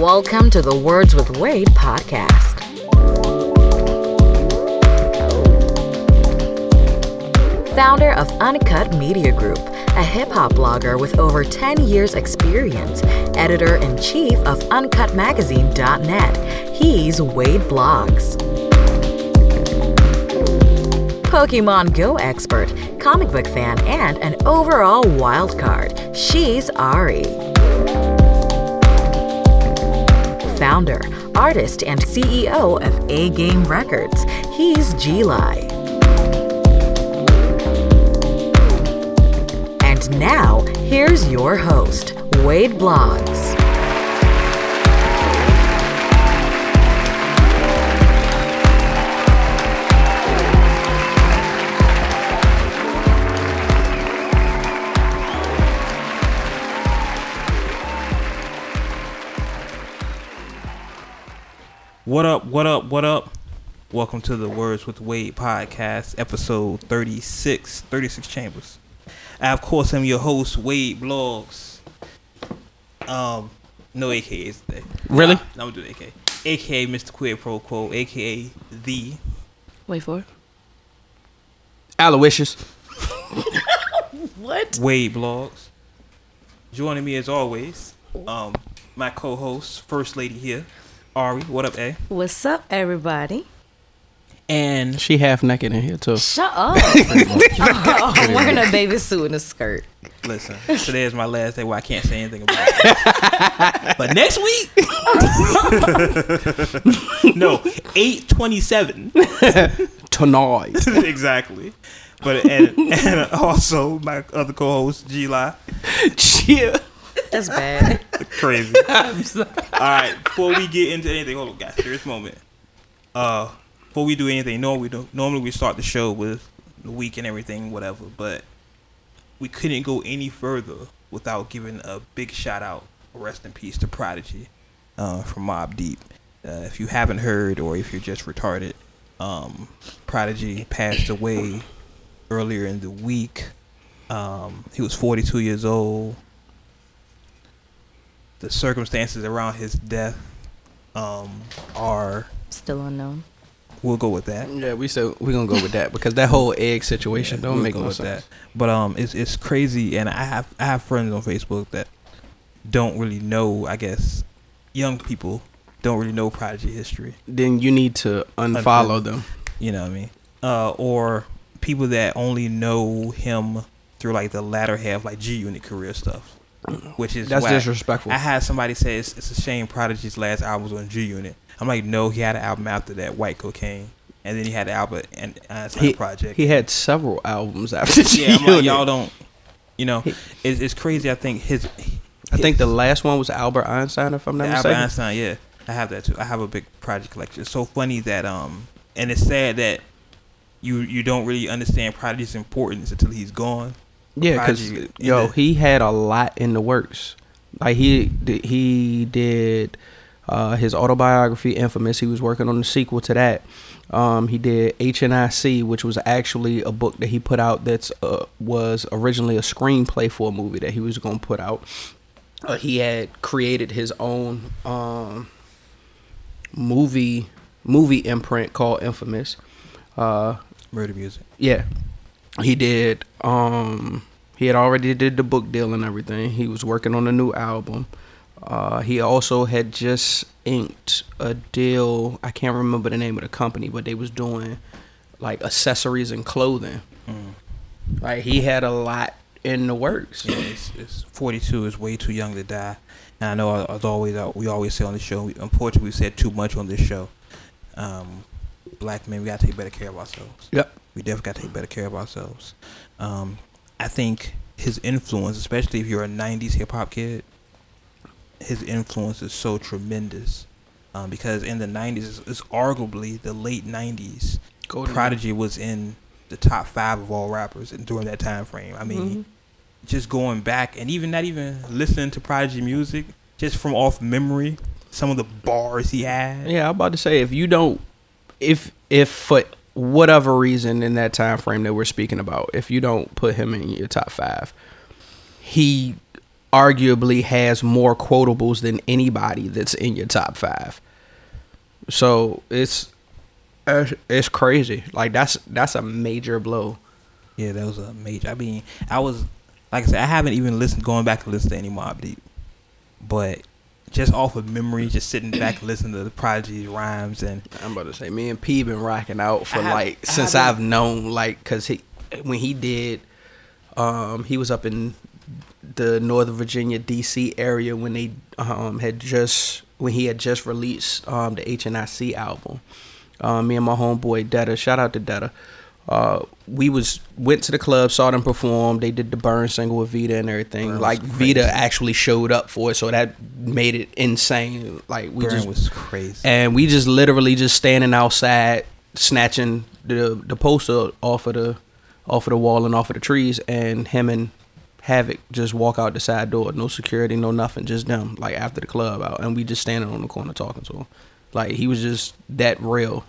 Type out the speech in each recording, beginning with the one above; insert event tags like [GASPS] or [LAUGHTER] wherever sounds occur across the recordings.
Welcome to the Words with Wade podcast. Founder of Uncut Media Group, a hip hop blogger with over 10 years' experience, editor in chief of UncutMagazine.net, he's Wade Blogs. Pokemon Go expert, comic book fan, and an overall wild card, she's Ari. Founder, artist, and CEO of A Game Records, he's G-Lai. And now, here's your host, Wade Blogs. What up, what up, what up? Welcome to the Words with Wade podcast, episode 36, 36 Chambers. I, of course, am your host, Wade Blogs. Um, no AKAs today. Really? Nah, no, I'm doing AK. AKA Mr. Quid Pro Quo, AKA The. Wait for it. Aloysius. [LAUGHS] What? Wade Blogs. Joining me as always, um, my co-host, First Lady here, Ari. What up, A? What's up, everybody? And She half naked in here too. Shut up. [LAUGHS] oh, I'm wearing a baby suit and a skirt. Listen, today is my last day where I can't say anything about it. [LAUGHS] but next week, [LAUGHS] no, eight twenty-seven Tonight. exactly. But and, and also my other co-host G Li, Chill. That's bad. [LAUGHS] crazy. [LAUGHS] All right, before we get into anything, hold on, guys, serious moment. Uh, before we do anything, normally we don't, normally we start the show with the week and everything, whatever. But we couldn't go any further without giving a big shout out, rest in peace to Prodigy, uh, from Mobb Deep. Uh, if you haven't heard, or if you're just retarded, um, Prodigy passed away earlier in the week. Um, he was 42 years old. The circumstances around his death um, are. Still unknown. We'll go with that. Yeah, we said we gonna go with that because that whole egg situation don't We'll make go no with sense. But um, it's it's crazy, and I have I have friends on Facebook that don't really know. I guess young people don't really know Prodigy history. Then you need to unfollow them. You know what I mean? Uh, or people that only know him through like the latter half, like G Unit career stuff, which is That's whack. disrespectful. I had somebody say it's, it's a shame Prodigy's last album was on G Unit. I'm like, no, he had an album after that, White Cocaine, and then he had the album and uh, He, Project. he had several albums after yeah, I'm like, G-Unit. y'all don't. You know, it's, it's crazy. I think his. I think the last one was Albert Einstein, if I'm not Albert mistaken. Einstein. Yeah, I have that too. I have a big project collection. It's so funny that um, and it's sad that you you don't really understand Prodigy's importance until he's gone. Yeah, because yo, the- he had a lot in the works. Like he did- he did uh, his autobiography, Infamous. He was working on the sequel to that. Um, he did HNIC, which was actually a book that he put out that's uh, was originally a screenplay for a movie that he was going to put out. Uh, he had created his own um, movie movie imprint called Infamous. Uh, Murder music. yeah. He did um he had already did the book deal and everything. He was working on a new album. Uh he also had just inked a deal. I can't remember the name of the company, but they was doing like accessories and clothing. Like he had a lot in the works. Yeah, it's, it's 42 is way too young to die. And I know, as always, uh, we always say on the show. Unfortunately, we said too much on this show. Um, black men, we gotta take better care of ourselves. Yep. We definitely got to take better care of ourselves. Um, I think his influence, especially if you're a '90s hip hop kid, his influence is so tremendous. Um, because in the '90s, it's, arguably the late '90s. Golden Prodigy was in the top five of all rappers during that time frame. I mean, just going back and even not even listening to Prodigy music, just from off memory, some of the bars he had. Yeah, I'm about to say if you don't if if for whatever reason in that time frame that we're speaking about, if you don't put him in your top five, he arguably has more quotables than anybody that's in your top five. So it's it's, crazy. Like that's that's a major blow. Yeah, that was a major. I mean, I was like I said, I haven't even listened, going back to listen to any Mobb Deep, but just off of memory, just sitting back [CLEARS THROAT] listening to the Prodigy's rhymes and I'm about to say, me and P been rocking out for I have- like I since I've known, like, cause he when he did, um, he was up in the Northern Virginia D.C. area when they um had just when he had just released um the HNIC album. Um, me and my homeboy Detta, shout out to Detta. Uh, we was went to the club, saw them perform. They did the Burn single with Vita and everything. Burn like. Vita actually showed up for it, so that made it insane. Like we Burn just was crazy. and we just literally just standing outside snatching the the poster off of the off of the wall and off of the trees and him and Havoc just walk out the side door, no security, no nothing, just them. Like after the club out, and we just standing on the corner talking to him. Like he was just that real.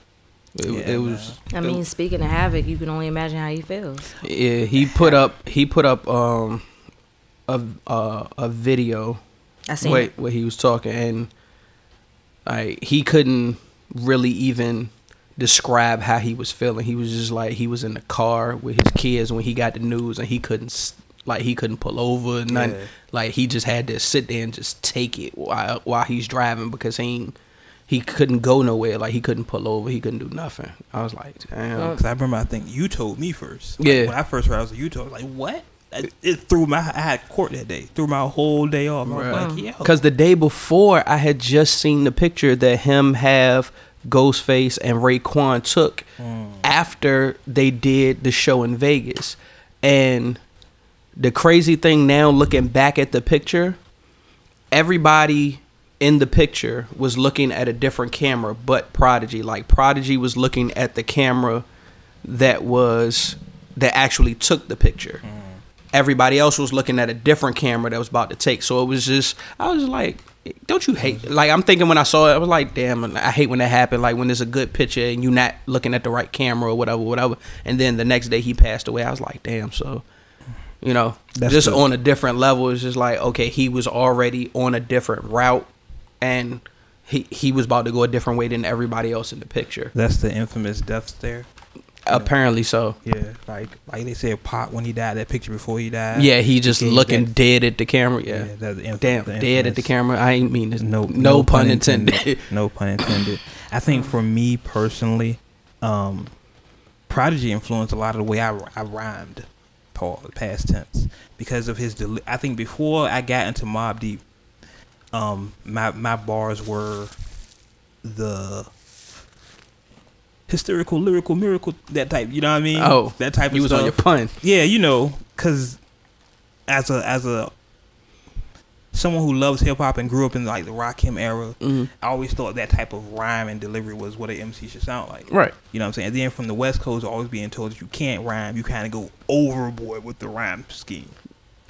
It, Yeah, it was. I mean, speaking of havoc, you can only imagine how he feels. Yeah, he put up he put up um a uh, a video I seen wait it. where he was talking and like he couldn't really even describe how he was feeling he was just like he was in the car with his kids when he got the news and he couldn't like he couldn't pull over nothing Yeah. like he just had to sit there and just take it while while he's driving because he ain't- he couldn't go nowhere like he couldn't pull over he couldn't do nothing i was like damn uh, Because I remember, I think you told me first. Like, Yeah. When I first heard, I was like, you told. Like, what? It, it threw my. I had court that day. Threw my whole day off. Right. like, yeah. Because the day before, I had just seen the picture that him have Ghostface and Raekwon took mm. after they did the show in Vegas, and the crazy thing now, looking back at the picture, everybody in the picture was looking at a different camera, but Prodigy, like Prodigy, was looking at the camera that was that actually took the picture mm-hmm. everybody else was looking at a different camera that was about to take. So it was just, I was like, don't you hate? Mm-hmm. Like I'm thinking when I saw it, I was like, damn, I hate when that happened. Like when there's a good picture and you're not looking at the right camera or whatever, whatever. And then the next day he passed away. I was like, damn. So, you know, That's just the- on a different level, it's just like, okay, he was already on a different route, and he he was about to go a different way than everybody else in the picture. That's the infamous death stare. Apparently so. Yeah, like like they said, Pop when he died, that picture before he died. Yeah, he just looking that- dead at the camera. Yeah, Yeah. that's the inf- Damn, the dead at the camera. I ain't mean this. No, no, pun intended. no pun intended. I think for me personally, um, Prodigy influenced a lot of the way I, I rhymed, Paul, past tense, because of his. Deli- I think before I got into Mobb Deep, um, my my bars were the hysterical, lyrical, miracle, that type. You know what I mean? Oh, that type of He was stuff. on your pun. Yeah, you know, because as a as a someone who loves hip hop and grew up in like the Rakim era, Mhm. I always thought that type of rhyme and delivery was what an MC should sound like. Right. You know what I'm saying? And then from the West Coast, always being told that you can't rhyme, you kind of go overboard with the rhyme scheme.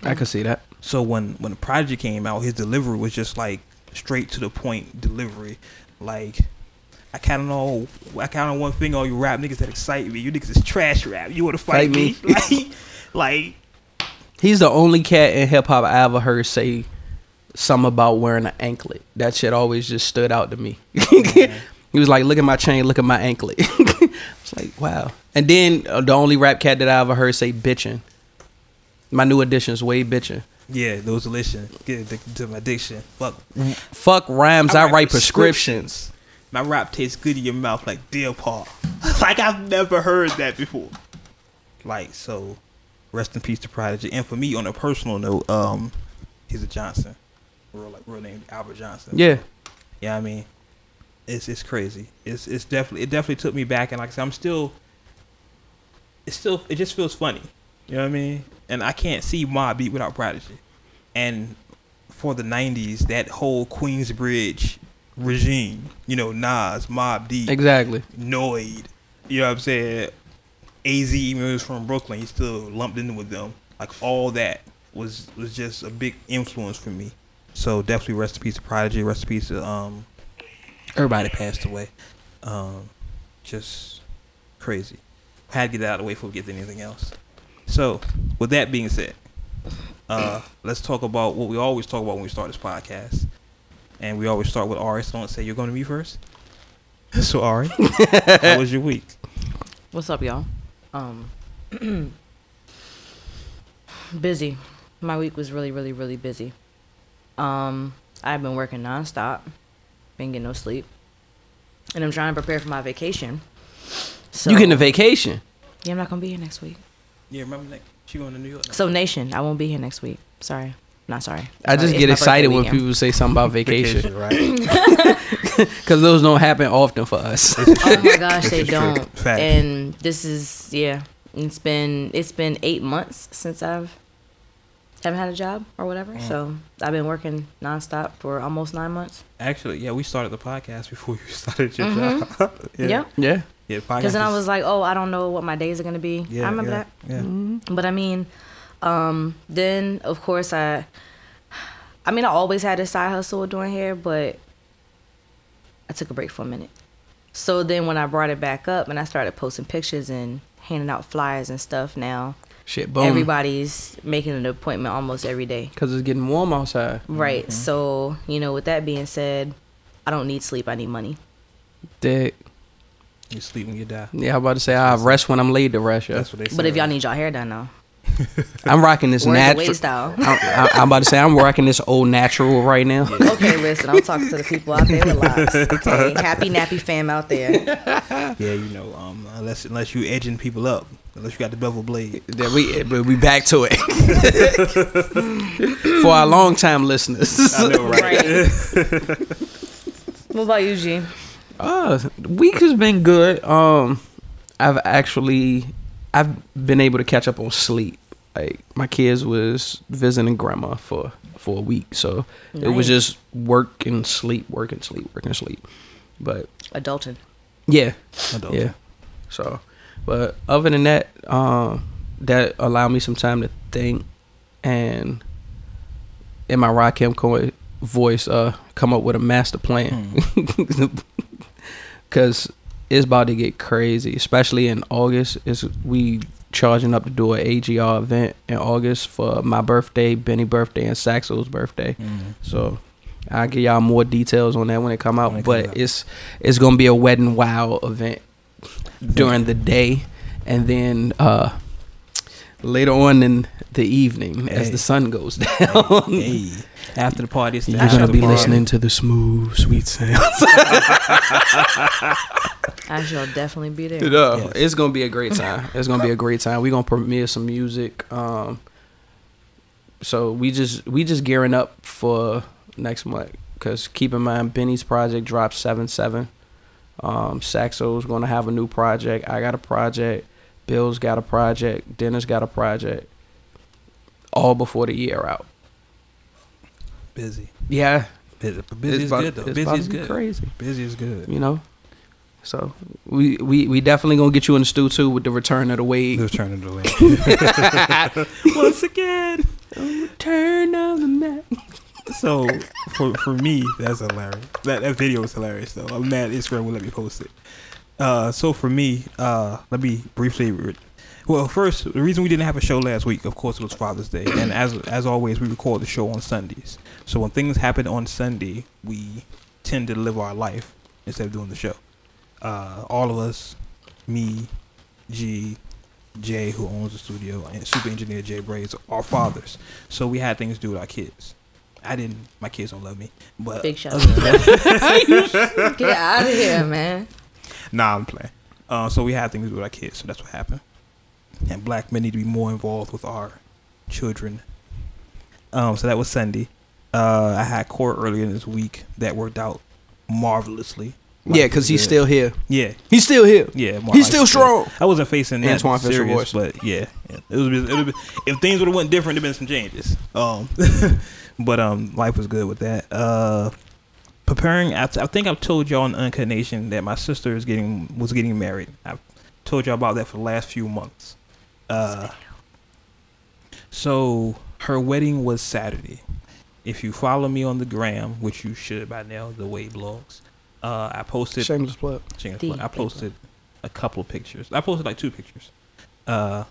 I could see that. So when when the Prodigy came out, his delivery was just like straight to the point delivery. Like I kind of know, I kind of one thing all you rap niggas that excite me. You niggas is trash rap. You want to fight, Fight me? me. [LAUGHS] like, like He's the only cat in hip hop I ever heard say something about wearing an anklet. That shit always just stood out to me. [LAUGHS] he was like, "Look at my chain, look at my anklet." [LAUGHS] it's like, wow. And then uh, the only rap cat that I ever heard say bitching. My new addition's way bitching. yeah, those delicious. Get addicted to my addiction. Fuck. Fuck rhymes, I, write prescriptions. My rap tastes good in your mouth like dear Paul. [LAUGHS] like I've never heard that before. Like so, rest in peace to Prodigy. And for me, on a personal note, um, he's a Johnson, real like real name Albert Johnson. Yeah. Yeah, I mean, it's it's crazy. It's it's definitely it definitely took me back, and like I said, I'm still. It's still it just feels funny, you know what I mean? And I can't see Mobb Deep without Prodigy, and for the '90s, that whole Queensbridge regime, you know, Nas, Mobb Deep, Exactly. Noid, you know what I'm saying? Az even was from Brooklyn, he still lumped in with them. Like all that was was just a big influence for me. So definitely rest in peace to Prodigy, rest in peace to um everybody passed away. Um just crazy. Had to get that out of the way before we get to anything else. So with that being said, Uh, let's talk about what we always talk about when we start this podcast, and we always start with Ari. So don't say you're going to me first. [LAUGHS] So Ari, [LAUGHS] how was your week? What's up, y'all? Um, [CLEARS THROAT] busy. My week was really, really, really busy. Um, I've been working nonstop, been getting no sleep, and I'm trying to prepare for my vacation. So you getting a vacation? Yeah, I'm not gonna be here next week. Yeah, remember that she going to New York. So Nation, I won't be here next week. Sorry, not sorry. I just Sorry, get it's excited when weekend. people say something about vacation right? [LAUGHS] because those don't happen often for us. Oh my gosh, they This is true. don't. Fact. And this is yeah. It's been it's been eight months since I've haven't had a job or whatever. Mm. So I've been working nonstop for almost nine months. Actually, yeah, we started the podcast before you [LAUGHS] started your Mhm. job. [LAUGHS] yeah. Yep. yeah. Yeah. Because then I was like, oh, I don't know what my days are gonna be. Yeah, I remember yeah, that. Yeah. But I mean, um, then of course I, I mean, I always had a side hustle doing hair, but I took a break for a minute. So then when I brought it back up and I started posting pictures and handing out flyers and stuff, now Shit, boom. everybody's making an appointment almost every day. Because it's getting warm outside. Right. Mm-hmm. So you know, with that being said, I don't need sleep. I need money. Dick. You sleep when you die. Yeah, I'm about to say I rest when I'm laid to rest. Yeah. That's what they say. But if y'all right? need y'all hair done though. [LAUGHS] I'm rocking this natural. style? I'm, I- I'm about to say I'm rocking this old natural right now. [LAUGHS] okay, listen, I'm talking to the people out there with locks. [LAUGHS] Okay, happy nappy fam out there. yeah, you know, um, unless unless you edging people up, unless you got the bevel blade. Then we but we back to it for our long time listeners. I know, right? Right. what about you, G? Uh, week has been good. Um, I've actually I've been able to catch up on sleep. Like my kids was visiting grandma for for a week, so it was just work and sleep, work and sleep, work and sleep. But Adulting. yeah, Adult. yeah. So, but other than that, um, that allowed me some time to think and in my Rakim Co- voice, uh, come up with a master plan. [LAUGHS] Cause it's about to get crazy, especially in August. Is we charging up to do an AGR event in August for my birthday, Benny birthday, and Saxo's birthday. Mhm. So I'll give y'all more details on that when it come out. It but comes out. it's it's gonna be a wedding wow event during the day, and then uh, later on in the evening as the sun goes [LAUGHS] down. Hey, after the party, it's the You're gonna be party. listening to the smooth, sweet sounds. I shall definitely be there. No, Yes. it's gonna be a great time. It's gonna be a great time. We're gonna premiere some music. Um, so we just we just gearing up for next month. Cause keep in mind, Benny's project drops seven seven. Um, Saxo's gonna have a new project. I got a project. Bill's got a project. Dennis got a project. All before the year out. Busy. Yeah, Busy, busy is about- good though. Busy is good. Crazy. Busy is good. You know. So we, we we definitely gonna get you in the stew too with the return of the wave. The return of the way. [LAUGHS] [LAUGHS] Once again. Turn of the Mac. So for for me, that's hilarious. That that video is hilarious though. I'm mad Instagram will let me post it. Uh, so for me, uh, let me briefly. Re- well, first, the reason we didn't have a show last week, of course, it was Father's Day, and as as always, we record the show on Sundays. So when things happen on Sunday, we tend to live our life instead of doing the show. Uh, all of us, me, G, Jay, who owns the studio, and super engineer Jay Braids, are fathers. So we had things to do with our kids. I didn't. My kids don't love me, but Big shout other than that- [LAUGHS] [LAUGHS] Get out of here, man. Nah, I'm playing. Uh, so we had things to do with our kids, so that's what happened. And black men need to be more involved with our children. Um, so that was Sunday. Uh, I had court earlier this week that worked out marvelously. Yeah, because he's still here. yeah, He's still here. yeah. my He's life still was good. strong. I wasn't facing that Antwone Fisher serious, voice. but yeah, yeah. it was. It would if things would have went different, there'd been some changes. Um, [LAUGHS] but um, life was good with that. Uh, preparing. I, I think I've told y'all in Uncut Nation that my sister is getting was getting married. I've told y'all about that for the last few months. Uh, so her wedding was Saturday. If you follow me on the gram, which you should by now, the way blogs, uh, I posted Shameless plug. Shameless plug. I posted a couple of pictures. I posted like two pictures. Uh,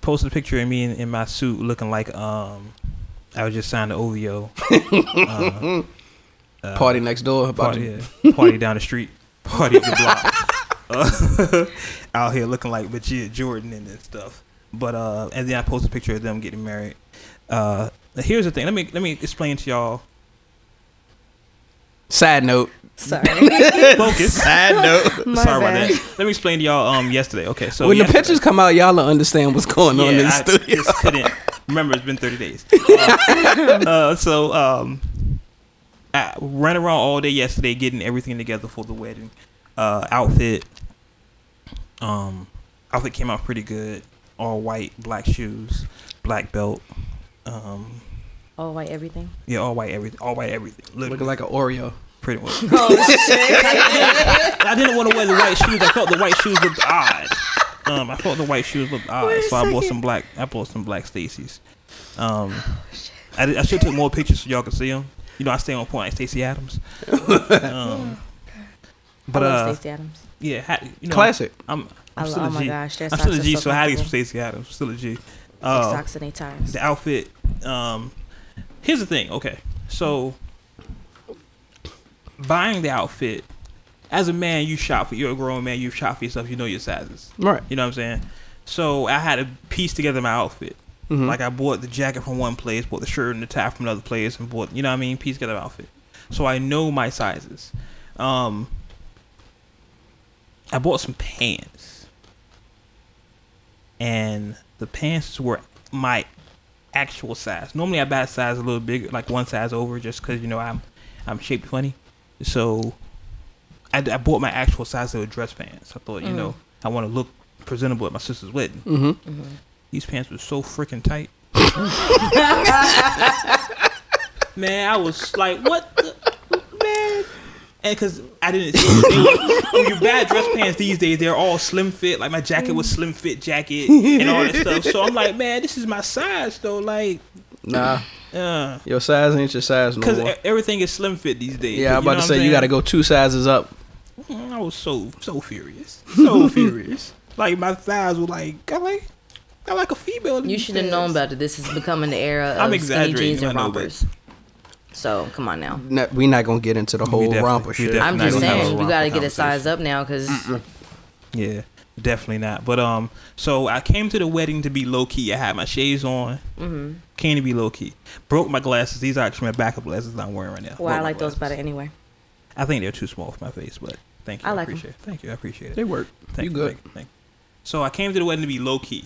posted a picture of me in, in my suit looking like um I was just signed to OVO. [LAUGHS] uh, PartyNextDoor. About party, to, yeah, party down the street, party up the block. Uh, [LAUGHS] [LAUGHS] out here looking like legit Jordan and that stuff. But uh, and then I posted a picture of them getting married. Uh, here's the thing. Let me let me explain to y'all. Side note. Sorry. [LAUGHS] Focus. Side note. [LAUGHS] My Sorry bad. about that. Let me explain to y'all um yesterday. Okay, so when the pictures come out, y'all will understand what's going on in the I studio. just couldn't. Remember, it's been 30 days. [LAUGHS] Uh, uh, so, um, I ran around all day yesterday getting everything together for the wedding. Uh, outfit. Um, outfit came out pretty good. All white, black shoes, black belt. Um, Oh, white everything. yeah, all white everything. All white everything. Literally, Looking like an Oreo. pretty much. Oh shit. [LAUGHS] I didn't want to wear the white shoes. I felt the white shoes looked odd. Um, I thought the white shoes looked odd, Wait a so I bought some black. I bought some black Stacy's. Um, I, did- I should take more pictures so y'all can see them. You know, I stay on point like Stacy Adams. [LAUGHS] Um, but I love uh, Stacy Adams. yeah, you know, Classic. I'm, I I'm lo- still oh a my G. gosh, their I'm still a socks G. are so So how do you comfortable. Stacy Adams? Still a G. Like Uh, socks and they tires. the outfit. Um, here's the thing. Okay, so buying the outfit. As a man, you shop for. You're a grown man. You shop for yourself. You know your sizes. Right. You know what I'm saying? So I had to piece together my outfit. Mhm. Like I bought the jacket from one place, bought the shirt and the tie from another place, and bought you know what I mean, piece together my outfit. So I know my sizes. Um, I bought some pants, and the pants were my actual size. Normally I buy a size a little bigger, like one size over, just because you know I'm I'm shaped funny. So I, I bought my actual size of dress pants. I thought, you know, I want to look presentable at my sister's wedding. Mm-hmm. These pants were so freaking tight. [LAUGHS] man, I was like, what the man? And because I didn't see they were, when you buy dress pants these days, they're all slim fit. Like my jacket was slim fit jacket and all that stuff. So I'm like, man, this is my size though. Like, Nah, uh, your size ain't your size no because more. everything is slim fit these days. Yeah, I'm about to what say you got to go two sizes up. Mm, I was so so furious, so [LAUGHS] furious. Like my thighs were like, I like, I like a female. You should have known better. This is becoming the era of I'm skinny jeans and I know, rompers. So come on now. Not, we not gonna get into the whole definitely- romper shit. I'm just gonna have a saying, you got to get a conversation. size up now because Yeah, definitely not. But um, so I came to the wedding to be low key. I had my shades on. mm-hmm. Came to be low key. Broke my glasses. These are actually my backup glasses I'm wearing right now. well, I Broke my like those better anyway. I think they're too small for my face, but thank you. I I, like 'em. appreciate it. Thank you. I appreciate it. They work. Thank you good. Thank you, thank you. So I came to the wedding to be low key.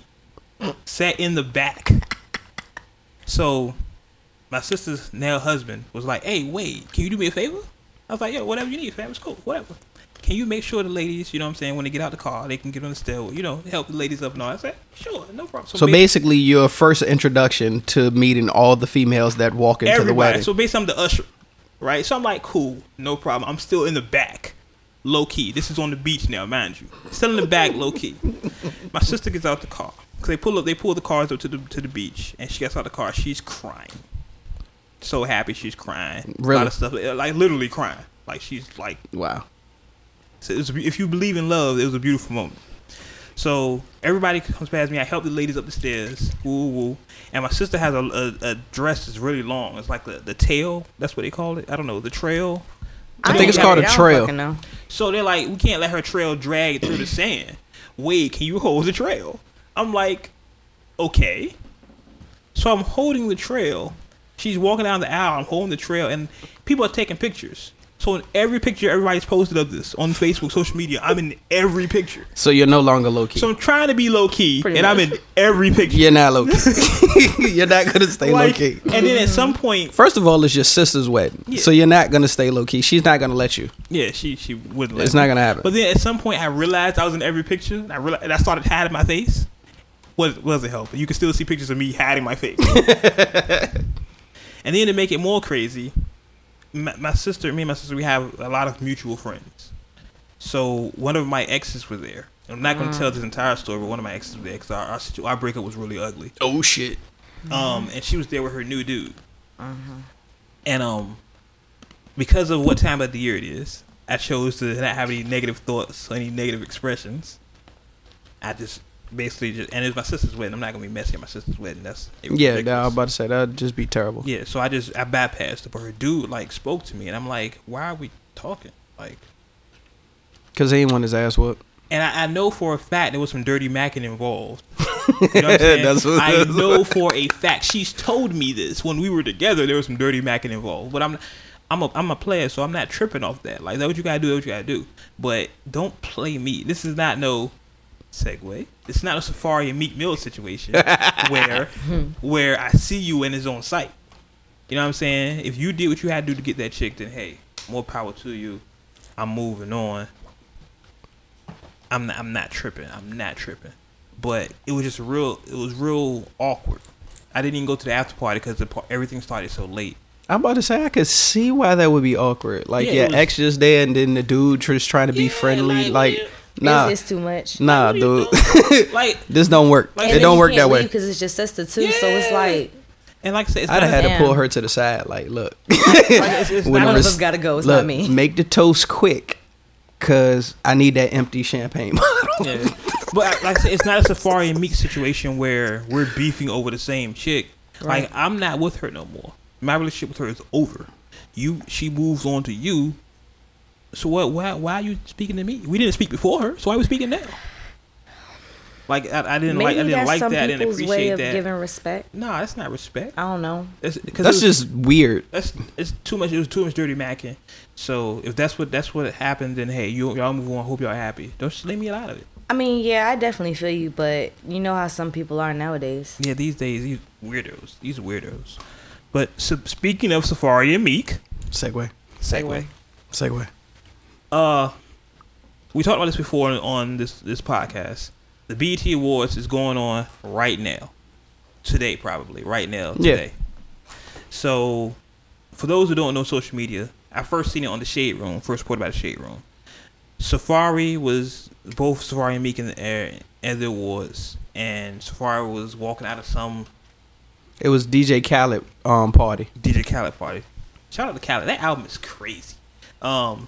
Sat in the back. [LAUGHS] So my sister's now husband was like, "Hey, wait, can you do me a favor?" I was like, "Yeah, whatever you need, fam. It's cool, whatever." Can you make sure the ladies, you know what I'm saying, when they get out the car, they can get on the stairwell, you know, help the ladies up and all. I said, "Sure, no problem." So ba- basically, your first introduction to meeting all the females that walk into the everybody. wedding. So basically, I'm the usher, right? So I'm like, cool, no problem. I'm still in the back, low key. This is on the beach now, mind you. Still in the back, [LAUGHS] low key. My sister gets out the car because they pull up. They pull the cars up to the to the beach, and she gets out the car. She's crying, so happy she's crying. A lot of stuff, like literally crying. Like she's like wow. so it was, if you believe in love, it was a beautiful moment. So everybody comes past me. I help the ladies up the stairs. Woo woo. And my sister has a, a, a dress that's really long. It's like the, the tail. That's what they call it. I don't know the trail. I think it's called it. a I don't trail. So they're like, we can't let her trail drag through the sand. Wade, can you hold the trail? I'm like, okay. So I'm holding the trail. She's walking down the aisle. I'm holding the trail, and people are taking pictures. So in every picture everybody's posted of this on Facebook, social media, I'm in every picture. So you're no longer low key. So I'm trying to be low key, Pretty and I'm in every picture. you're not low key. [LAUGHS] you're not gonna stay low key. and then at some point, First of all, it's your sister's wedding, Yeah. so you're not gonna stay low key. She's not gonna let you. yeah, she she wouldn't. Let It's me. not gonna happen. But then at some point, I realized I was in every picture. And I realized, and I started hiding my face. Was wasn't helping. You can still see pictures of me hiding my face. [LAUGHS] and then to make it more crazy, my, my sister, me and my sister, we have a lot of mutual friends. So one of my exes was there. I'm not going to tell this entire story, but one of my exes was there because our, our, our breakup was really ugly. oh shit. Um, and she was there with her new dude. And um, because of what time of the year it is, I chose to not have any negative thoughts or any negative expressions. I just basically just and it's my sister's wedding. I'm not gonna be messy at my sister's wedding. That's Yeah, ridiculous. I was about to say that'd just be terrible. Yeah, so I just I bypassed it, but her dude like spoke to me, and I'm like, why are we talking? Like, Cause he ain't want his ass whooped. and I, I know for a fact there was some dirty macking involved. [LAUGHS] You know what I'm saying? That's what- I know for a fact. She's told me this when we were together. There was some dirty macking involved, but I'm. I'm a I'm a player, so I'm not tripping off that. Like, that what you gotta do, that what you gotta do. But don't play me. This is not no segue. It's not a Safaree and Meek Mill situation [LAUGHS] where where I see you in his own sight. You know what I'm saying? If you did what you had to do to get that chick, then hey, more power to you. I'm moving on. I'm not, I'm not tripping. I'm not tripping. But it was just real. It was real awkward. I didn't even go to the after party because the par- everything started so late. I'm about to say I could see why that would be awkward. Like Yeah, it yeah, was- ex just there, and then the dude just trying to be Yeah, friendly. like, Like, what nah, It's, it's too much. nah, What dude. like, [LAUGHS] this don't work. Like, it don't work that way. because it's your sister too. So it's like and like I said, I'd have not, had to pull her to the side. Like, look, [LAUGHS] like, it's, it's [LAUGHS] When not one of us gotta go. It's look, not me. make the toast quick, cause I need that empty champagne bottle. Yeah. But like I said, it's not a Safaree and Meek situation where we're beefing over the same chick. Right. Like I'm not with her no more. My relationship with her is over. You, she moves on to you. So what? Why? Why are you speaking to me? We didn't speak before her, so why are we speaking now? Like I, I didn't Maybe like. I didn't like that. I didn't people's way appreciate of that. giving respect. Nah, that's not respect. I don't know. That's, cause That's was- just weird. that's it's too much. It was too much dirty macking. So if that's what that's what happened, then hey, you y'all move on. Hope y'all happy. Don't just leave me out of it. I mean, yeah, I definitely feel you, but you know how some people are nowadays. Yeah, these days these weirdos. These weirdos. But so, speaking of Safaree and Meek, Segway, segue. segue. Uh, we talked about this before on, on this this podcast. The BET Awards is going on right now, today probably right now Yeah. today. So, for those who don't know social media, I first seen it on the Shade Room. First report about the Shade Room. Safaree was both Safaree and Meek in the air at the awards, and Safaree was walking out of some It was DJ Khaled um party. DJ Khaled party. Shout out to Khaled. That album is crazy. Um,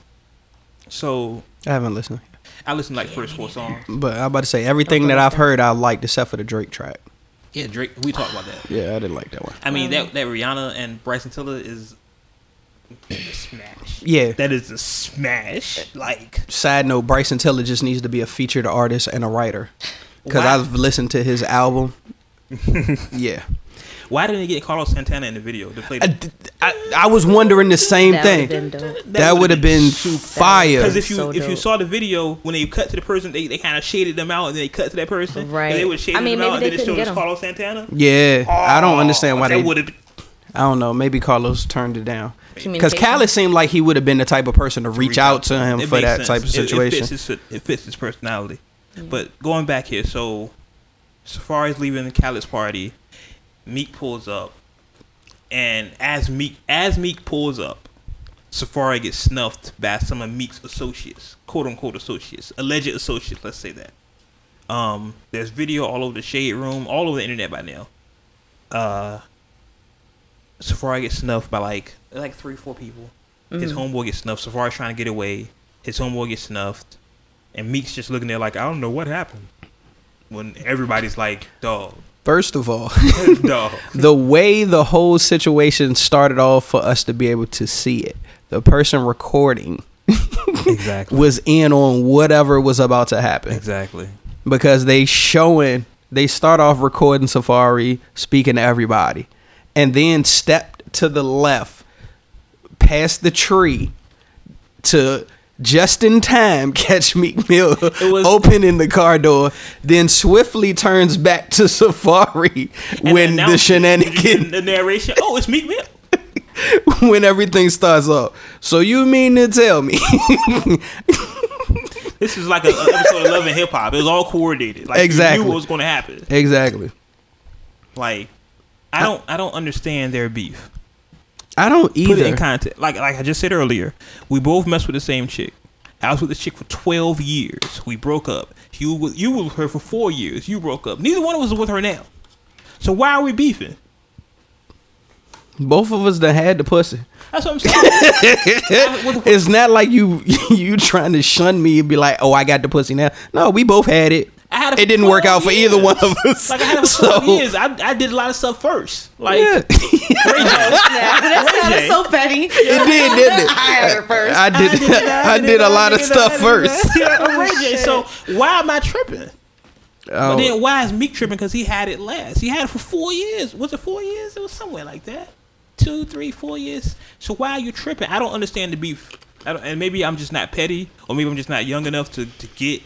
so I haven't listened, I listened like first four songs. but I'm about to say everything that I've heard I liked except for the Drake track. Yeah, Drake. We talked about that. Yeah, I didn't like that one. I mean that that Rihanna and Bryson Tiller is a smash. Yeah. that is a smash. Like Side note: Bryson Tiller just needs to be a featured artist and a writer. Because I've listened to his album. [LAUGHS] yeah, why didn't they get Carlos Santana in the video to play? I, The, d- I- I was wondering the same That thing. would've been dope. That would have been fire. because if you So if you saw the video when they cut to the person, they, they kind of shaded them out and then they cut to that person. Right. And they would shade I mean, them out maybe and then they it couldn't showed get us 'em. Carlos Santana. Yeah, I don't oh, understand why they. would have. I don't know. Maybe Carlos turned it down because Communication. Khaled seemed like he would have been the type of person to reach, out to him It for that sense. type of situation. It, fits, his, it fits his personality. Mm. But going back here, so Safaree's leaving Khaled's party. Meek pulls up, and as Meek as Meek pulls up, Safaree gets snuffed by some of Meek's associates, quote unquote associates, alleged associates. Let's say that. Um, there's video all over the shade room, all over the internet by now. Uh, Safaree gets snuffed by like like three, four people. His homeboy gets snuffed. Safaree's trying to get away. His homeboy gets snuffed, and Meek's just looking there like I don't know what happened. When everybody's like, "Dog, First of all, [LAUGHS] dog." [LAUGHS] the way the whole situation started off for us to be able to see it, the person recording [LAUGHS] exactly. was in on whatever was about to happen Exactly. because they showing they start off recording Safaree speaking to everybody, and then stepped to the left past the tree to just in time [LAUGHS] catch Meek Mill was- opening the car door, then swiftly turns back to Safaree when the shenanigan the narration. Oh, it's Meek Mill. [LAUGHS] when everything starts off. So you mean to tell me [LAUGHS] This is like an episode of Love and Hip Hop. It was all coordinated. Like Exactly. you knew what was going to happen. exactly? Like I don't, I don't understand their beef. I don't either. Put it in context. Like, like I just said earlier, we both messed with the same chick. I was with this chick for twelve years. We broke up. You, wa- you were with her for four years. You broke up. Neither one of us is with her now. So why are we beefing? Both of us that had the pussy. That's what I'm saying. [LAUGHS] I- what the- It's not like you [LAUGHS] you trying to shun me and be like, oh, I got the pussy now. No, we both had it. I had it it didn't work out for either one of us. Like I had it for [LAUGHS] So- years. I, I did a lot of stuff first. Like Yeah. Ray J. [LAUGHS] that sounded so petty. It did, didn't it? I had it first. I did. I did a lot of stuff first. Yeah, Ray J. So why am I tripping? But Oh, then why is Meek tripping? Because he had it last. He had it for four years. Was it four years? It was somewhere like that. Two, three, four years. So why are you tripping? I don't understand the beef. I don't, and maybe I'm just not petty, or maybe I'm just not young enough to, to get.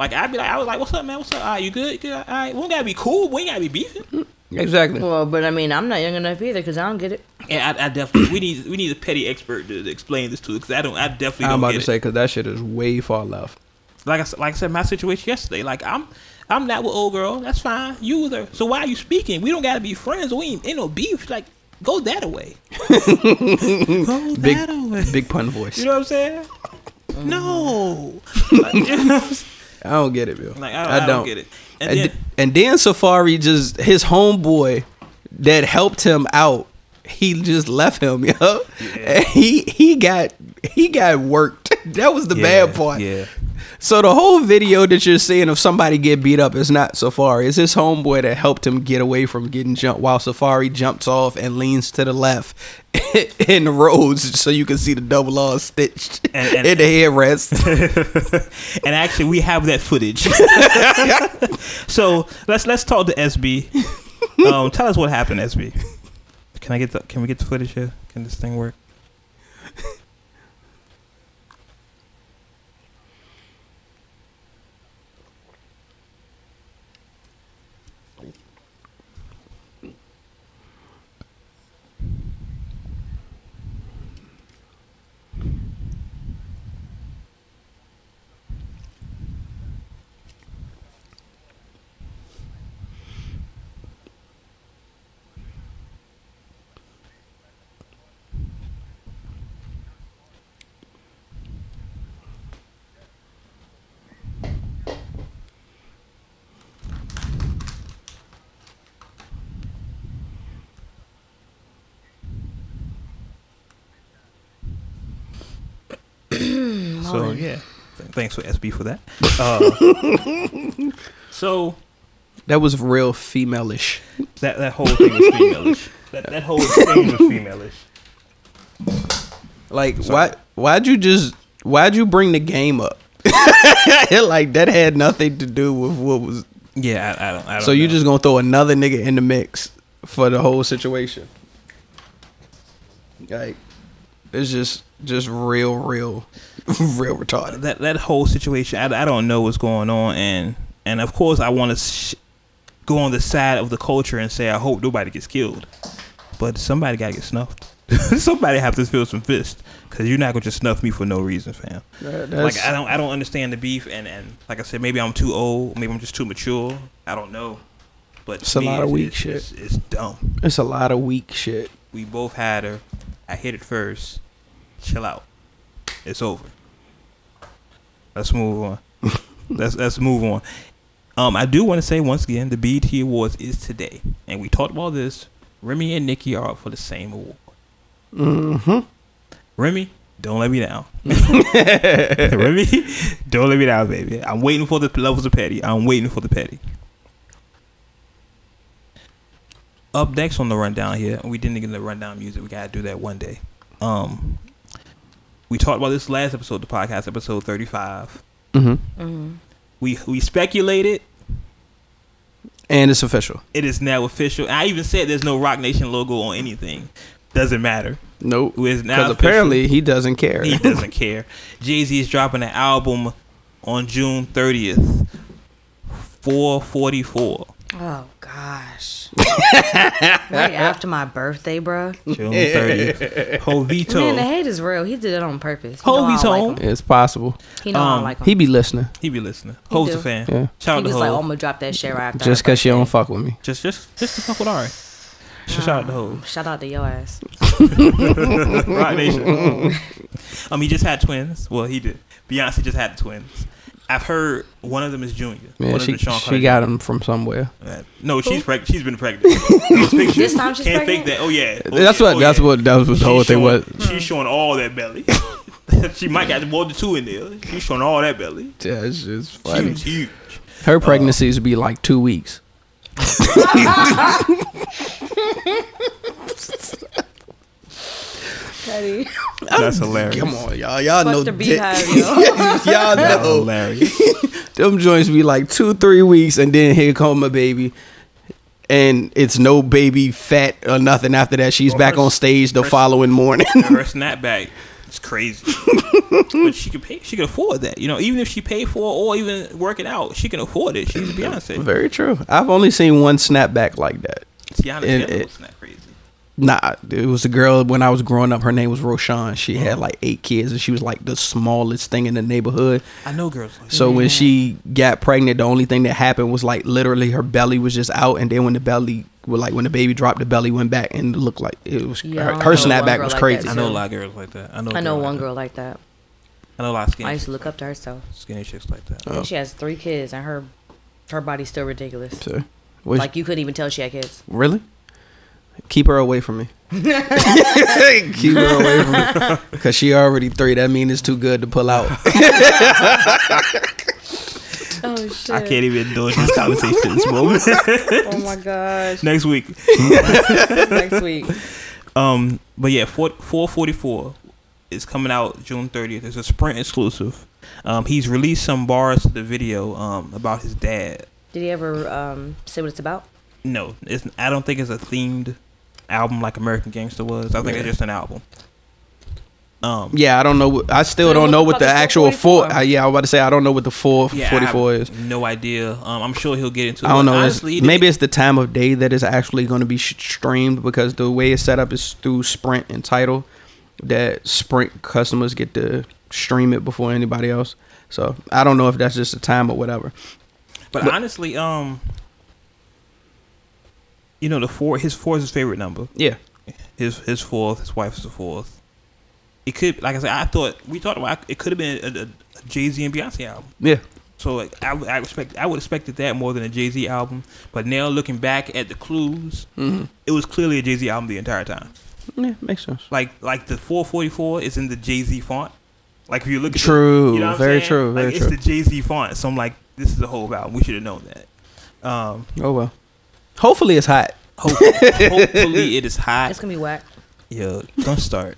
Like I'd be like, I was like, "What's up, man? What's up? All right, you good? You good? All right, we don't gotta be cool. We ain't gotta be beefing." exactly. Well, but I mean, I'm not young enough either because I don't get it. And I, I definitely we need we need a petty expert to, to explain this to because I don't I definitely I'm don't about get to it. say because that shit is way far left. like I s- like I said, my situation yesterday. Like I'm I'm not with old girl. That's fine. You with her. So why are you speaking? We don't gotta be friends. We ain't, ain't no beef. Like go that away. [LAUGHS] go Big, that away. big pun voice. You know what I'm saying? Mm-hmm. No. [LAUGHS] Like, you know what I'm saying? I don't get it, Bill. Like, I, don't, I don't get it. And And, then, and then Safaree just his homeboy that helped him out. He just left him, [LAUGHS] yo. And he he got he got worked. [LAUGHS] That was the bad part. Yeah. So the whole video that you're seeing of somebody get beat up is not Safaree. It's his homeboy that helped him get away from getting jumped while Safaree jumps off and leans to the left in the roads so you can see the double R stitched And- and- in the headrest. [LAUGHS] and actually we have that footage. [LAUGHS] so let's let's talk to SB. [LAUGHS] Um, tell us what happened, SB. Can I get the Can we get the footage here? Can this thing work? So yeah, Th- thanks for SB for that. [LAUGHS] Uh, so that was real female-ish. that that whole thing was femalish. That that whole thing was femalish. Like why why'd you just why'd you bring the game up? [LAUGHS] like that had nothing to do with what was Yeah, I, I don't. I don't So you know. just gonna throw another nigga in the mix for the whole situation? Like, it's just just real, real, [LAUGHS] real retarded. that that whole situation. I, I don't know what's going on, and and of course I want to sh- go on the side of the culture and say I hope nobody gets killed, but somebody gotta get snuffed. [LAUGHS] somebody have to feel some fist because you're not gonna just snuff me for no reason, fam. like I don't I don't understand the beef, and and like I said, maybe I'm too old, maybe I'm just too mature. I don't know, but It's to a me, lot of weak it's, shit. It's, it's dumb. it's a lot of weak shit. We both had her. I hit it first. Chill out. It's over. Let's move on. [LAUGHS] let's let's move on. Um, I do want to say once again, the BET Awards is today, and we talked about this. Remy and Nicki are up for the same award. Mm-hmm. Remy, don't let me down. [LAUGHS] [LAUGHS] Remy, don't let me down, baby. I'm waiting for the levels of petty. I'm waiting for the petty. Up next on the rundown here, we didn't get the rundown music. We gotta do that one day. Um, we talked about this last episode, the podcast episode 35. Mm-hmm. We we speculated. And it's official. It is now official. I even said there's no Roc Nation logo on anything. Doesn't matter. Nope. Who is now Because apparently he doesn't care. He doesn't care. [LAUGHS] Jay Z is dropping an album on June 30th. 444. Oh gosh. [LAUGHS] right after my birthday, bro. June 30th. Man, the hate is real. He did it on purpose. He know I Hovey's don't home. like him. It's possible. He know I Um, don't like him. He be listening. He be listening. He Hove's a do. fan. Yeah. Shout out he to just like, oh, I'm Hove. gonna drop that shit right after. Just her because she don't fuck with me. Just, just, just to fuck with Ari. Shout out to Hove. Shout out to your ass. [LAUGHS] Roc Nation. [LAUGHS] um, he just had twins. Well, he did. Beyonce just had twins. I've heard one of them is Junior. Yeah, one she, of them is Sean she got him from somewhere. Uh, No, she's pregnant. She's been pregnant. [LAUGHS] This time she's Can't fake pregnant? that. Oh yeah. Oh, that's yeah. what. Oh, that's yeah. what. That was what the whole thing showing, was. She's showing all that belly. [LAUGHS] [LAUGHS] she might got more than two in there. She's showing all that belly. Yeah, it's just funny. was huge. Her pregnancies would be like two weeks. Petty. [LAUGHS] That's [LAUGHS] hilarious. Come on, y'all. Y'all know Fuck the beehive, [LAUGHS] yo. y'all That's know. hilarious. Them joints be like two, three weeks, and then here come a baby. And it's no baby fat or nothing after that. She's Well, back her- on stage the her- following morning. Her snapback is crazy. but she can pay. She can afford that. You know, even if she paid for it or even work it out, she can afford it. She's Beyonce. Very true. I've only seen one snapback like that. Teyana And Taylor it- was not crazy. Nah, it was a girl when I was growing up. Her name was Roshan. She had like eight kids, and she was like the smallest thing in the neighborhood. I know girls like So when she got pregnant, the only thing that happened was like literally her belly was just out, and then when the belly, well, like when the baby dropped, the belly went back and looked like it was Yeah, her, I her snapback was like crazy. that I know a lot of girls like that. I know. I know girl one like girl like that. That. I know a lot of skinny, I used to look up to her so. skinny chicks like that. Oh. And she has three kids, and her her body's still ridiculous. So, Like you couldn't even tell she had kids. really? Keep her away from me. [LAUGHS] [LAUGHS] Keep her away from me, [LAUGHS] cause she already three. That means it's too good to pull out. Oh shit! I can't even indulge this conversation at this moment. Oh my gosh! Next week. Next week. Um, but yeah, four four forty four is coming out June thirtieth. It's a Sprint exclusive. Um, he's released some bars to the video um about his dad. Did he ever um, say what it's about? No, it's I don't think it's a themed album like American Gangster was. I think it's just an album. Um, yeah, I don't know. I still So don't know what the is actual four. 444? Uh, yeah, I was about to say I don't know what the four yeah, forty four is. No idea. Um, I'm sure he'll get into. it. I don't it. know. Honestly, it's, maybe it's the time of day that is actually going to be streamed because the way it's set up is through Sprint and Tidal. That Sprint customers get to stream it before anybody else. So I don't know if that's just the time or whatever. But, But- honestly, um, you know, the four his four is his favorite number. Yeah, His his fourth, his wife's the fourth. It could, like I said, I thought we talked about it could have been a, a, a Jay Z and Beyonce album. yeah. So like, I would- I expect I would expected that more than a Jay Z album. But now looking back at the clues, hmm it was clearly a Jay Z album the entire time. Yeah, makes sense. Like like the 444 is in the Jay Z font. Like if you look at True. the, you know Very true, very like, true. It's the Jay Z font. So I'm like, this is a whole album. We should have known that. Um, Oh well. Hopefully it's hot. hopefully, hopefully it is hot. It's gonna be whack. Yo, don't start.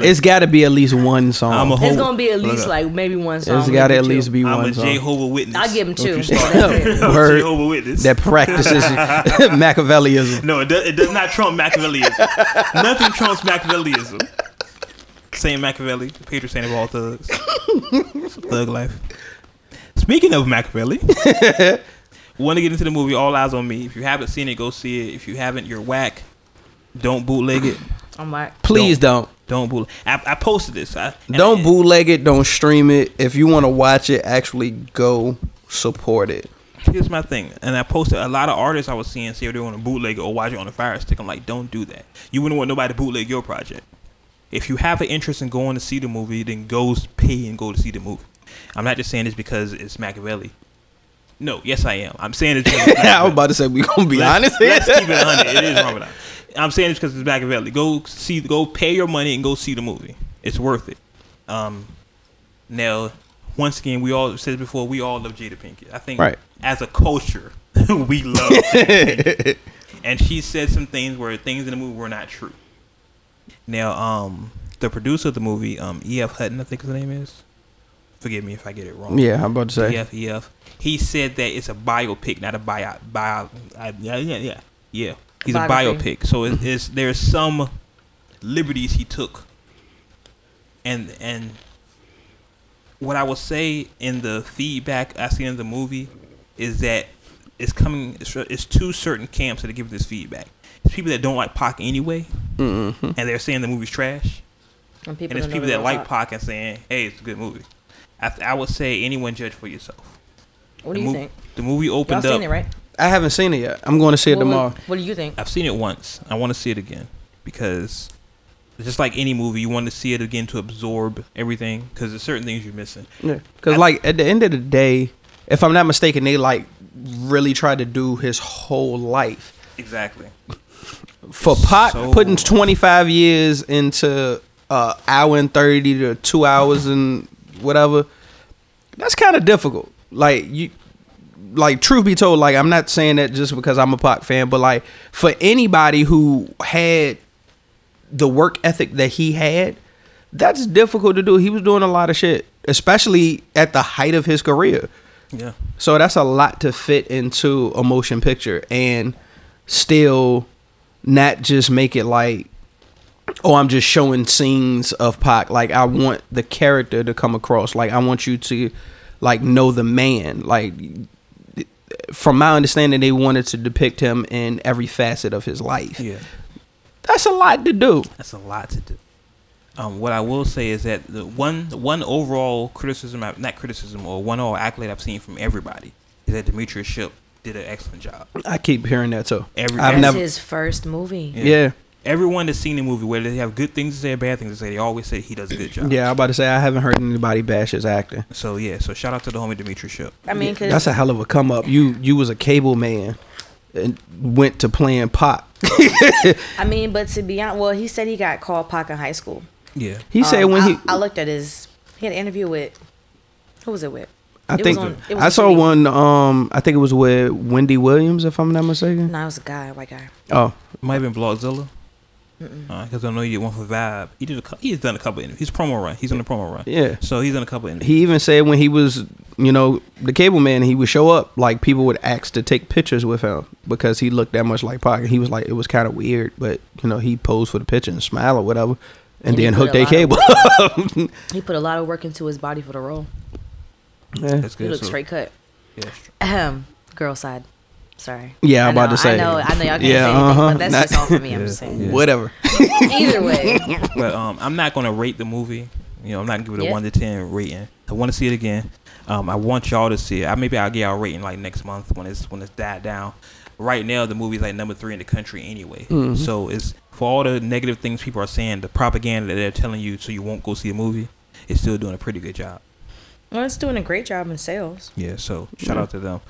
It's got to be at least one song. I'm a It's gonna be at least like maybe one song. it's got to at two. least be I'm one a song. Jehovah Witness. I'll give him two. you start. That's [LAUGHS] it. I'm a Word. Jehovah Witness. that practices [LAUGHS] Machiavellianism. No, it does, it does not trump Machiavellianism. Nothing trumps Machiavellianism. Saint Machiavelli, the patron saint of all thugs. Thug life. Speaking of Machiavelli, [LAUGHS] want to get into the movie All Eyez on Me. If you haven't seen it, go see it. If you haven't, you're whack. Don't bootleg it. I'm whack. Please don't. Don't bootleg. I, I posted this. I, Don't I- bootleg it. Don't stream it. If you want to watch it, actually go support it. Here's my thing, and I posted a lot of artists I was seeing say they want to bootleg it or watch it on a fire stick. I'm like, don't do that. You wouldn't want nobody to bootleg your project. If you have an interest in going to see the movie, then go pay and go to see the movie. I'm not just saying this because it's Machiavelli. No, yes I am. I'm saying it's [LAUGHS] I was about to say we're gonna be let's, honest. let's keep it 100. It is Ramadan. I'm saying this because it's Machiavelli. Go see, go pay your money and go see the movie. It's worth it. Um, now, once again, we all said before. We all love Jada Pinkett. I think Right. as a culture, [LAUGHS] we love. [LAUGHS] And she said some things where things in the movie were not true. Now, um, the producer of the movie, um, E.F. Hutton, I think his name is. Forgive me if I get it wrong. yeah, I'm about to say. EF, EF. He said that it's a biopic, not a bio. bio I, yeah, yeah, yeah, yeah. He's a Biography. biopic, so it, it's there's some liberties he took, and and what I will say in the feedback I seen in the movie is that it's coming. It's, it's two certain camps that are giving this feedback. It's people that don't like Pac anyway, Mm-hmm. and they're saying the movie's trash And people, and there's people that like rock. Pac and saying, "Hey, it's a good movie." I, I would say anyone judge for yourself. What do the you mov- think? The movie Y'all opened seen up. it, right? I haven't seen it yet. I'm going to see it What- what- tomorrow. What, do you think? I've seen it once. I want to see it again because just like any movie, you want to see it again to absorb everything because there's certain things you're missing. Yeah, because like at the end of the day, if I'm not mistaken, they like really tried to do his whole life. Exactly. For Pac, So- putting 25 years into uh, hour and 30 to two hours and whatever, that's kind of difficult. like you like truth be told like i'm not saying that just because i'm a Pac fan but like for anybody who had the work ethic that he had that's difficult to do he was doing a lot of shit especially at the height of his career Yeah. so that's a lot to fit into a motion picture and still not just make it like oh I'm just showing scenes of Pac like I want the character to come across like I want you to like know the man like from my understanding they wanted to depict him in every facet of his life Yeah. that's a lot to do That's a lot to do. Um, what I will say is that the one the one overall criticism, I- not criticism, or one overall accolade I've seen from everybody is that Demetrius Shipp did an excellent job. I keep hearing that too Every- I've That's never his first movie. Yeah. yeah Everyone that's seen the movie, whether they have good things to say or bad things to say, they always say he does a good job. yeah I'm about to say I haven't heard anybody bash his acting So yeah, so shout out to the homie Demetrius Shipp. I mean, cause That's a hell of a come up. You you was a cable man and went to playing pop. I mean, but to be honest, well, he said he got called Pac in high school. Yeah. He said Um, when I, he I looked at his, he had an interview with, who was it with? I it think on- I saw TV. one um I think it was with Wendy Williams if I'm not mistaken. No, it was a guy, white guy. Oh, Might have been Blogzilla. Because I know you did one for Vibe. He did a, cou- he's done a couple interviews. He's promo run. He's on the promo run. Yeah. So he's done a couple interviews. he even said when he was, you know, the cable man, he would show up like people would ask to take pictures with him because he looked that much like Pac. He was like it was kind of weird, but you know, he posed for the picture and smile or whatever and, And he then put hook a their of cable. [LAUGHS] He put a lot of work into his body for the role. yeah. That's He good. looked So- straight cut. Yeah, Ahem. Girl side. Sorry. Yeah, I'm about to say. I know, I know y'all can't Yeah, say anything, uh-huh. but that's Not- just all for me. I'm Yeah. just saying. Yeah. [LAUGHS] Whatever. [LAUGHS] Either way. [LAUGHS] but um, I'm not gonna rate the movie. You know, I'm not gonna give it a Yeah. one to ten rating. I want to see it again. Um, I want y'all to see it. I maybe I'll get y'all rating like next month when it's when it's died down. Right now, the movie's like number three in the country anyway. Mhm. So it's for all the negative things people are saying, the propaganda that they're telling you, so you won't go see a movie. It's still doing a pretty good job. Well, it's doing a great job in sales. Yeah. So shout Yeah. out to them.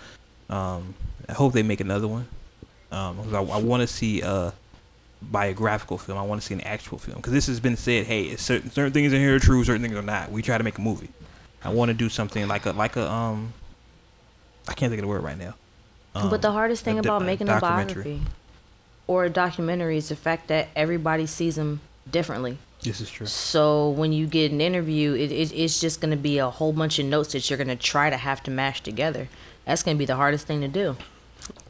Um, I hope they make another one. Um, I, I want to see a biographical film. I want to see an actual film because this has been said. Hey, certain certain things in here are true, certain things are not. We try to make a movie. I want to do something like a like a um. I can't think of the word right now. Um, but the hardest thing a about a making a biography or a documentary is the fact that everybody sees them differently. This is true. So when you get an interview, it, it it's just going to be a whole bunch of notes that you're going to try to have to mash together. That's going to be the hardest thing to do.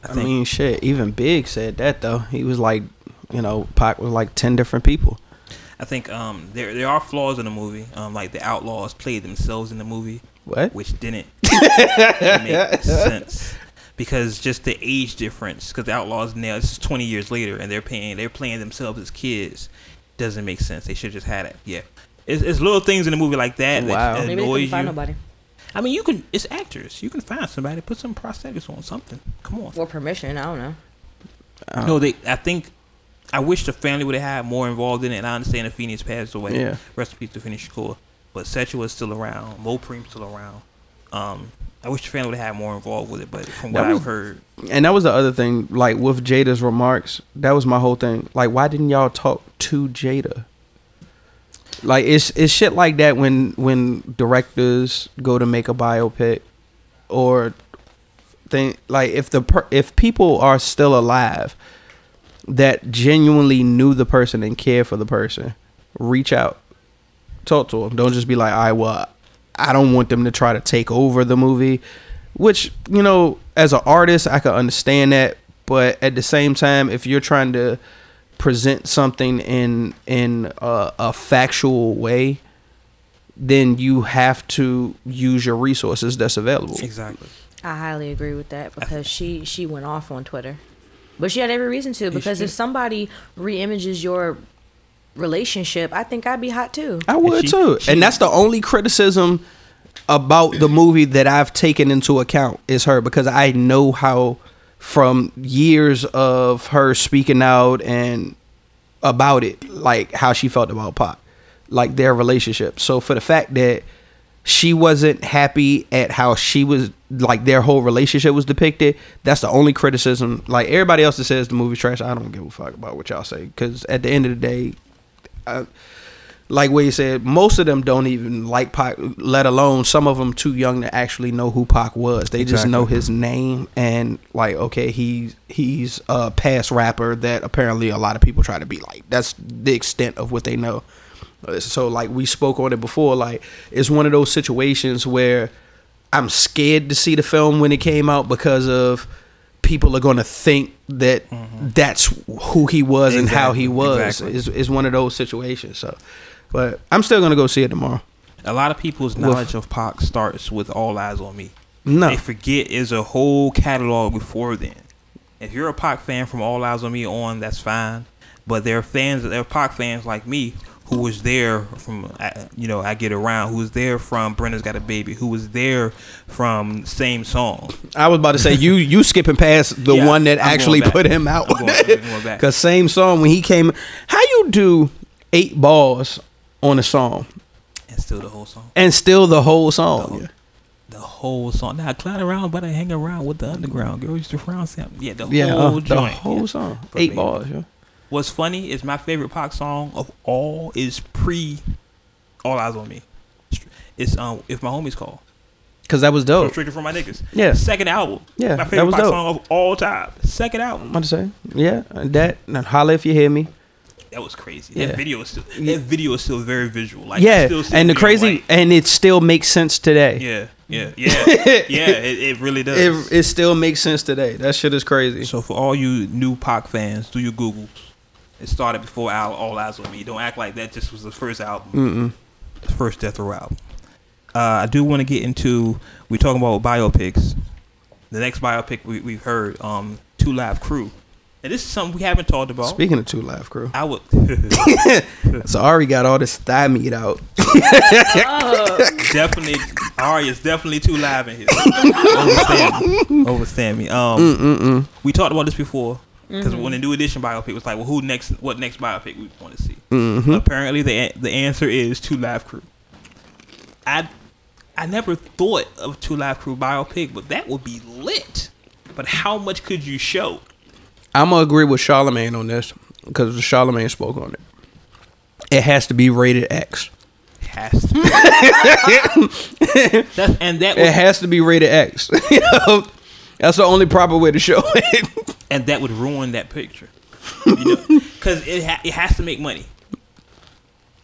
I I mean, shit. Even Big said that though. He was like, you know, Pac was like ten different people. I think um there there are flaws in the movie. Um, like the outlaws played themselves in the movie. What? which didn't [LAUGHS] make sense because just the age difference. Because the Outlaws now this is twenty years later, and they're paying they're playing themselves as kids. Doesn't make sense. They should just had it. Yeah, it's, it's little things in the movie like that Wow. that Maybe they annoys couldn't you. Find nobody I mean, you can. It's actors. You can find somebody put some prosthetics on something. Come on. for permission. I don't know. Uh, No, they. I think. I wish the family would have had more involved in it. And I understand that Phoenix passed away. Yeah. Rest in peace to Afeni Shakur. But Setua is still around. Mopreme's still around. Um, I wish the family would have had more involved with it. But from what was- I've heard, and that was the other thing. Like with Jada's remarks, that was my whole thing. Like, why didn't y'all talk to Jada? Like it's it's shit like that when when directors go to make a biopic, or think like if the per, if people are still alive that genuinely knew the person and care for the person, reach out, talk to them. Don't just be like, I well, I don't want them to try to take over the movie. Which you know, as an artist, I can understand that, but at the same time, if you're trying to present something in in a, a factual way, then you have to use your resources that's available. exactly. I highly agree with that because she she went off on Twitter, but she had every reason to because if somebody reimages your relationship, I think I'd be hot too. I would she- too. she- and that's the only criticism about the movie that I've taken into account is her because I know how from years of her speaking out and about it, like how she felt about Pop, like their relationship. So for the fact that she wasn't happy at how she was like their whole relationship was depicted. That's the only criticism. Like everybody else that says the movie's trash, I don't give a fuck about what y'all say because at the end of the day, like what you said, most of them don't even like Pac, let alone some of them too young to actually know who Pac was. They just know his name and like, okay, he's he's a past rapper that apparently a lot of people try to be like. That's the extent of what they know. Uh, So like we spoke on it before, like it's one of those situations where I'm scared to see the film when it came out because of people are going to think that that's who he was and how he was. exactly. Is is one of those situations. So, but I'm still gonna go see it tomorrow. A lot of people's knowledge of Pac starts with All Eyez on Me. No, They forget is a whole catalog before then. If you're a Pac fan from All Eyez on Me on, that's fine. But there are fans, there are Pac fans like me who was there from, uh, you know, I Get Around, who was there from Brenda's Got a Baby, who was there from Same Song. I was about to say you you skipping past the Yeah, one that I'm actually put him out. I'm going- I'm going back. [LAUGHS] Cause same song when he came. How you do eight bars on a song And still the whole song. and still the whole song? The- The whole song. Now, I clown around, but I hang around with the underground. Girl used to frown. Sam. Yeah, the Yeah, whole uh, the whole yeah. song, But eight man, bars. Yeah. What's funny is my favorite Pac song of all is pre All Eyez on Me. It's um if my homies call. Cause that was dope. From my niggas. Yeah. Second album. Yeah, My favorite Pac dope. song of all time. Second album. I'm to say, yeah, that. And holla if you hear me. That was crazy. Yeah. That video is still Yeah. that video is still very visual. Like yeah, I still and the crazy, like- and it still makes sense today. yeah, yeah, [LAUGHS] yeah, yeah. It, it really does. It, it still makes sense today. That shit is crazy. So for all you new Pac fans, do your Googles. It started before All, all Eyez on Me. Don't act like that just was the first album. Mm-mm. The first Death Row album. Uh, I do want to get into. we're talking about biopics. The next biopic we, we've heard, um, Two Live Crew, and this is something we haven't talked about. Speaking of Two Live Crew, I would [LAUGHS] so Ari got all this thigh meat out. definitely. Ari is definitely too live in here. [LAUGHS] Overstand me. Overstand me. Um, Mm-mm. we talked about this before because when the new edition biopic was like, well, who next? What next biopic we want to see? Mm-hmm. Apparently, the a- the answer is Two Live Crew. I I never thought of Two Live Crew biopic, but that would be lit. But how much could you show? I'm gonna agree with Charlemagne on this because Charlemagne spoke on it. It has to be rated X. Has to. That's, and that It has to be rated X. [LAUGHS] you know, that's the only proper way to show it. and that would ruin that picture. You know, [LAUGHS] because it ha- it has to make money.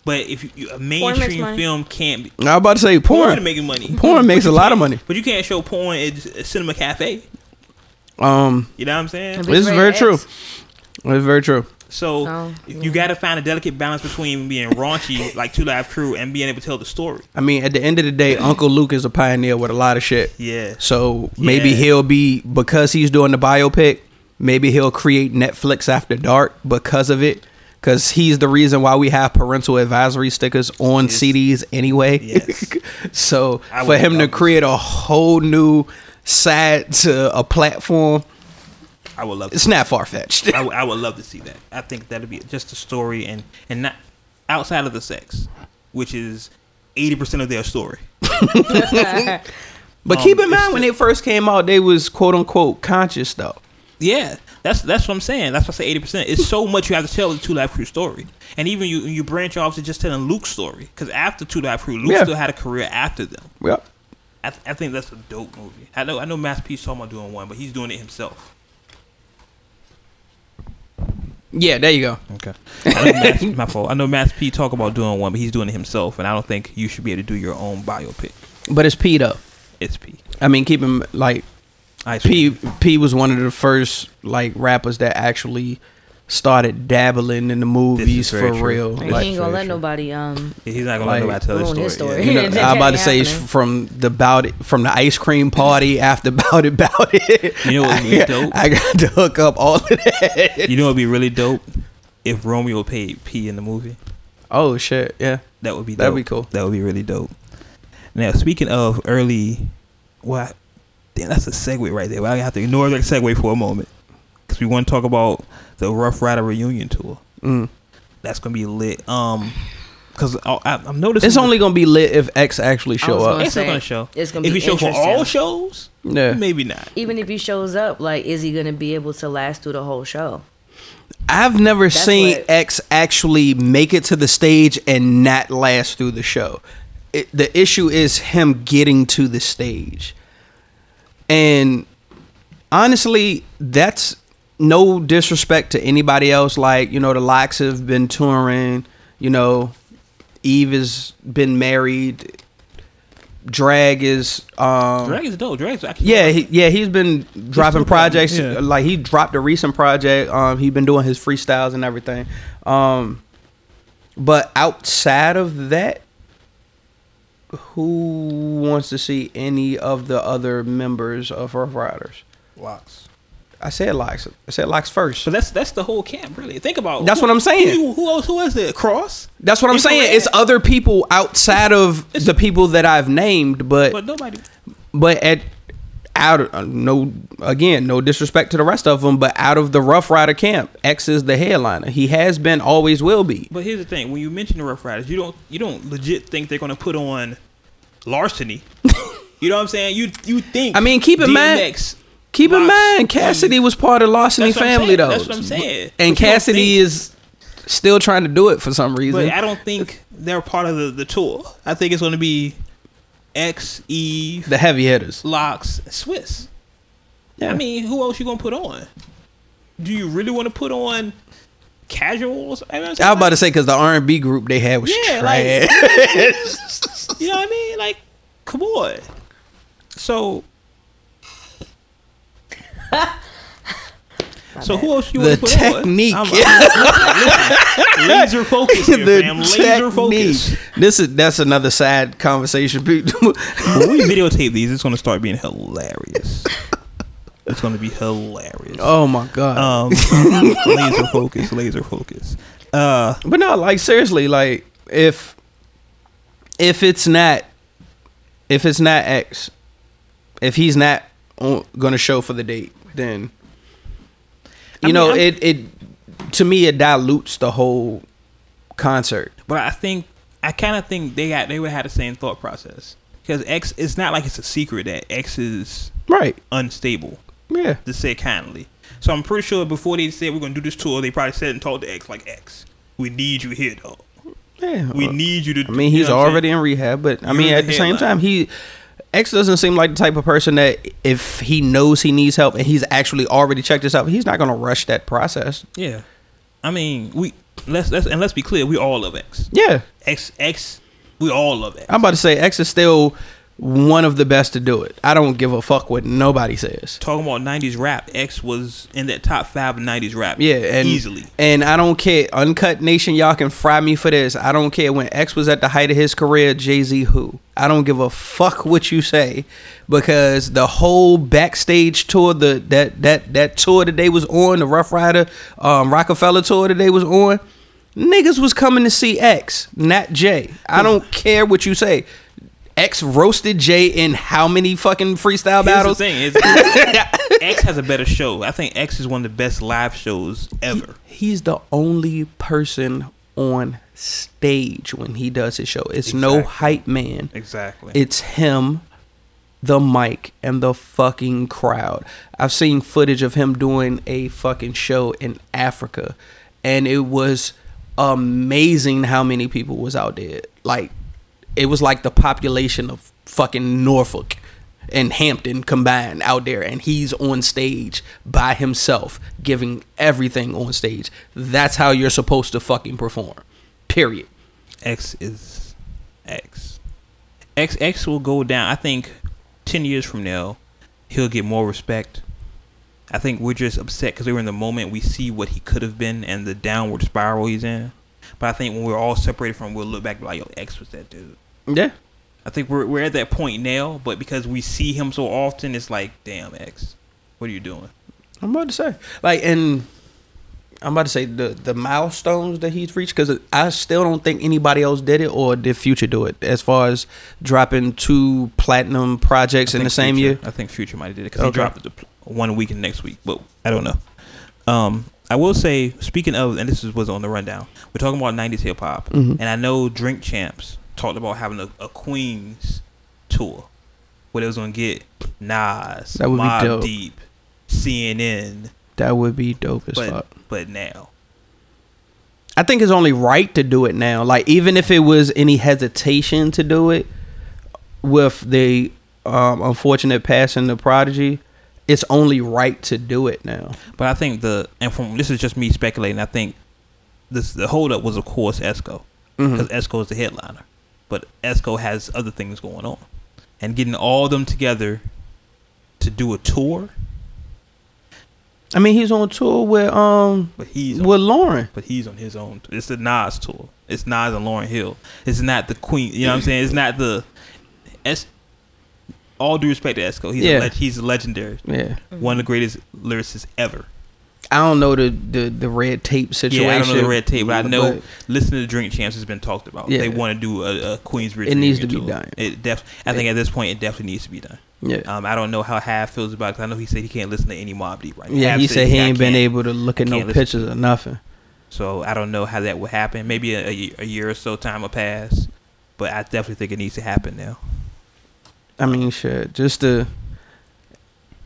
But if you, you- a mainstream film can't be I was about to say porn porn. making money. Porn makes a lot of money. But you can't show porn at a cinema cafe. Um, You know what I'm saying? This is very X. true. It's very true. So Oh, you got to find a delicate balance between being raunchy [LAUGHS] like Two Live Crew and being able to tell the story. I mean, at the end of the day, Uncle Luke is a pioneer with a lot of shit. Yeah. So maybe Yeah. he'll be because he's doing the biopic. Maybe he'll create Netflix after dark because of it. Because he's the reason why we have parental advisory stickers on Yes. CDs anyway. Yes. [LAUGHS] so I for him to create a whole new side to a platform, I would love. To, it's not far fetched. I, would- I would love to see that. I think that'd be just a story and and not outside of the sex, which is eighty percent of their story. [LAUGHS] But Um, keep in mind when they first came out, they was quote unquote conscious though. Yeah, that's that's what I'm saying. That's why I say eighty percent. It's so much you have to tell the Two Live Crew story, and even you you branch off to just telling Luke's story because after Two Live Crew, Luke Yeah. still had a career after them. Yep. I, th- I think that's a dope movie. I know I know Master P's talking about doing one, but he's doing it himself. Yeah, there you go. Okay, I know Master, my fault. I know Master P talk about doing one, but he's doing it himself, and I don't think you should be able to do your own biopic. But it's P though. It's P. I mean, keep him like Ice P. Cream. P was one of the first like rappers that actually started dabbling in the movies for true. real. Like, he Like, ain't gonna let true. nobody um He's not gonna Like, let nobody tell ruin his his story. story. Yeah. you know, [LAUGHS] I'm about to say happening. from the bout it from the ice cream party [LAUGHS] after bout it bout it. You know what would be dope? I got to hook up all of that. You know what'd be really dope if Romeo paid P in the movie. Oh shit! Yeah. That would be dope. That'd be cool. That would be really dope. Now, speaking of early, well, damn, that's a segue right there. But I have to ignore that segue for a moment because we want to talk about the Ruff Ryder reunion tour. Mm. That's gonna be lit. Um, because I'm noticing It's only gonna be lit if X actually show up. It's not gonna show. It's gonna if be he show for all shows, Yeah. maybe not. Even if he shows up, like, is he gonna be able to last through the whole show? I've never That's seen what- X actually make it to the stage and not last through the show. It, the issue is him getting to the stage. And honestly, that's no disrespect to anybody else. Like, you know, the Lox have been touring, you know, Eve has been married. Drag is um Drag is dope. Drag's actually yeah, he, yeah, he's been dropping projects. yeah. Like he dropped a recent project. Um, he's been doing his freestyles and everything. Um, but outside of that, who wants to see any of the other members of Ruff Ryders? lox. I said lox. I said lox first. So that's that's the whole camp, really. Think about. That's who- what I'm saying. Who, who else? Who is it? Cross. That's what I'm saying. It's other people outside of the people that I've named, but But nobody. but at out of, uh, no again no disrespect to the rest of them but out of the ruff ryder camp x is the headliner he has been always will be But here's the thing: when you mention the Ruff Ryders, you don't you don't legit think they're gonna put on Larsiny. [LAUGHS] you know what I'm saying? You you think? I mean, keep in mind- DMX keep in mind cassidy was part of Larsiny That's I'm family though That's what I'm saying. And don't cassidy think- is still trying to do it for some reason But I don't think they're part of the, the tour. I think it's gonna be X E the heavy hitters Lox, Swizz. yeah. I mean, who else you gonna put on? Do you really want to put on casuals? I, mean, I was about to say because the r&b group they had was Yeah, trash like- [LAUGHS] You know what I mean? Like, come on. So. [LAUGHS] So who else you The want to put technique. on? I'm- listen, laser [LAUGHS] focus, here, the fam. Laser focus. This is that's another sad conversation. [LAUGHS] when we videotape these, it's gonna start being hilarious. It's gonna be hilarious. oh my god! Um, laser focus, laser focus. Uh, But no, like seriously, like if if it's not if it's not X, if he's not gonna show for the date, then you I know mean, it it to me it dilutes the whole concert. but I think I kind of think they got they would have the same thought process because X. It's not like it's a secret that X is Right? unstable, Yeah. to say kindly. So I'm pretty sure before they said we're gonna do this tour, they probably said and told the X like X, we need you here though. Yeah. We Uh, need you to. I mean, he's already in rehab, but I You're mean, at the same time, he X doesn't seem like the type of person that if he knows he needs help and he's actually already checked this out, he's not gonna rush that process. Yeah, I mean we let's let's and let's be clear, we all love X. Yeah. X X, we all love X. I'm about to say X is still one of the best to do it. I don't give a fuck what nobody says. Talking about '90s rap, X was in that top five of '90s rap. Yeah, and easily. And I don't care. Uncut Nation, y'all can fry me for this. I don't care when X was at the height of his career. Jay Z, who? I don't give a fuck what you say, because the whole backstage tour, the that that that tour that they was on, the Ruff Ryder, um, Rockefeller tour that they was on, niggas was coming to see X, not Jay. I don't care what you say. X roasted Jay in how many fucking freestyle Here's battles? the thing: is [LAUGHS] X has a better show. I think X is one of the best live shows ever. he's the only person on stage when he does his show. It's no hype man. Exactly. It's him, the mic, and the fucking crowd. I've seen footage of him doing a fucking show in Africa, and it was amazing how many people was out there. Like, it was like the population of fucking Norfolk and Hampton combined out there, and he's on stage by himself, giving everything on stage. That's how you're supposed to fucking perform. Period. X is X. X X will go down. I think ten years from now, he'll get more respect. I think we're just upset because we were in the moment. We see what he could have been and the downward spiral he's in. But I think when we're all separated from, him, we'll look back and be like, "Yo, X was that dude." Yeah. I think we're we're at that point now. But because we see him so often, it's like, "Damn, X, what are you doing?" I'm about to say, like, and I'm about to say the the milestones that he's reached because I still don't think anybody else did it or did Future do it as far as dropping two platinum projects in the same Future- year. I think Future might have did it because Okay. he dropped it the one week and next week, but I don't know. Um, I will say, speaking of, and this was on the rundown. We're talking about '90s hip hop, Mhm. and I know Drink Champs talked about having a, a Queens tour where they was gonna get Nas, That would be dope. Deep, CNN, That would be dope as but fuck. but now, I think it's only right to do it now. Like even if it was any hesitation to do it with the um, unfortunate passing of Prodigy, it's only right to do it now. but I think the and from this is just me speculating. I think this the holdup was of course Esco because Esco is the headliner, but Esco has other things going on, and getting all them together to do a tour. I mean, he's on a tour with um But he's on, with Lauryn. but he's on his own. It's the Nas tour. It's Nas and Lauryn Hill. It's not the Queen. You know what I'm saying? It's not the. Es, all due respect to Esco, he's Yeah. a leg, he's legendary, Yeah, one of the greatest lyricists ever. I don't know the the, the red tape situation. Yeah, I don't know the red tape, but I know but listening to Drink Champs has been talked about. Yeah. They want to do a, a Queensbridge. It needs to be done. It def- I think at this point it definitely needs to be done. Yeah, Um, I don't know how Hav feels about it because I know he said he can't listen to any Mobb Deep right now. yeah. Hav He said he ain't been able to look at no pictures or nothing. So I don't know how that would happen. Maybe a, a a year or so time will pass, but I definitely think it needs to happen now. I mean, shit. Just to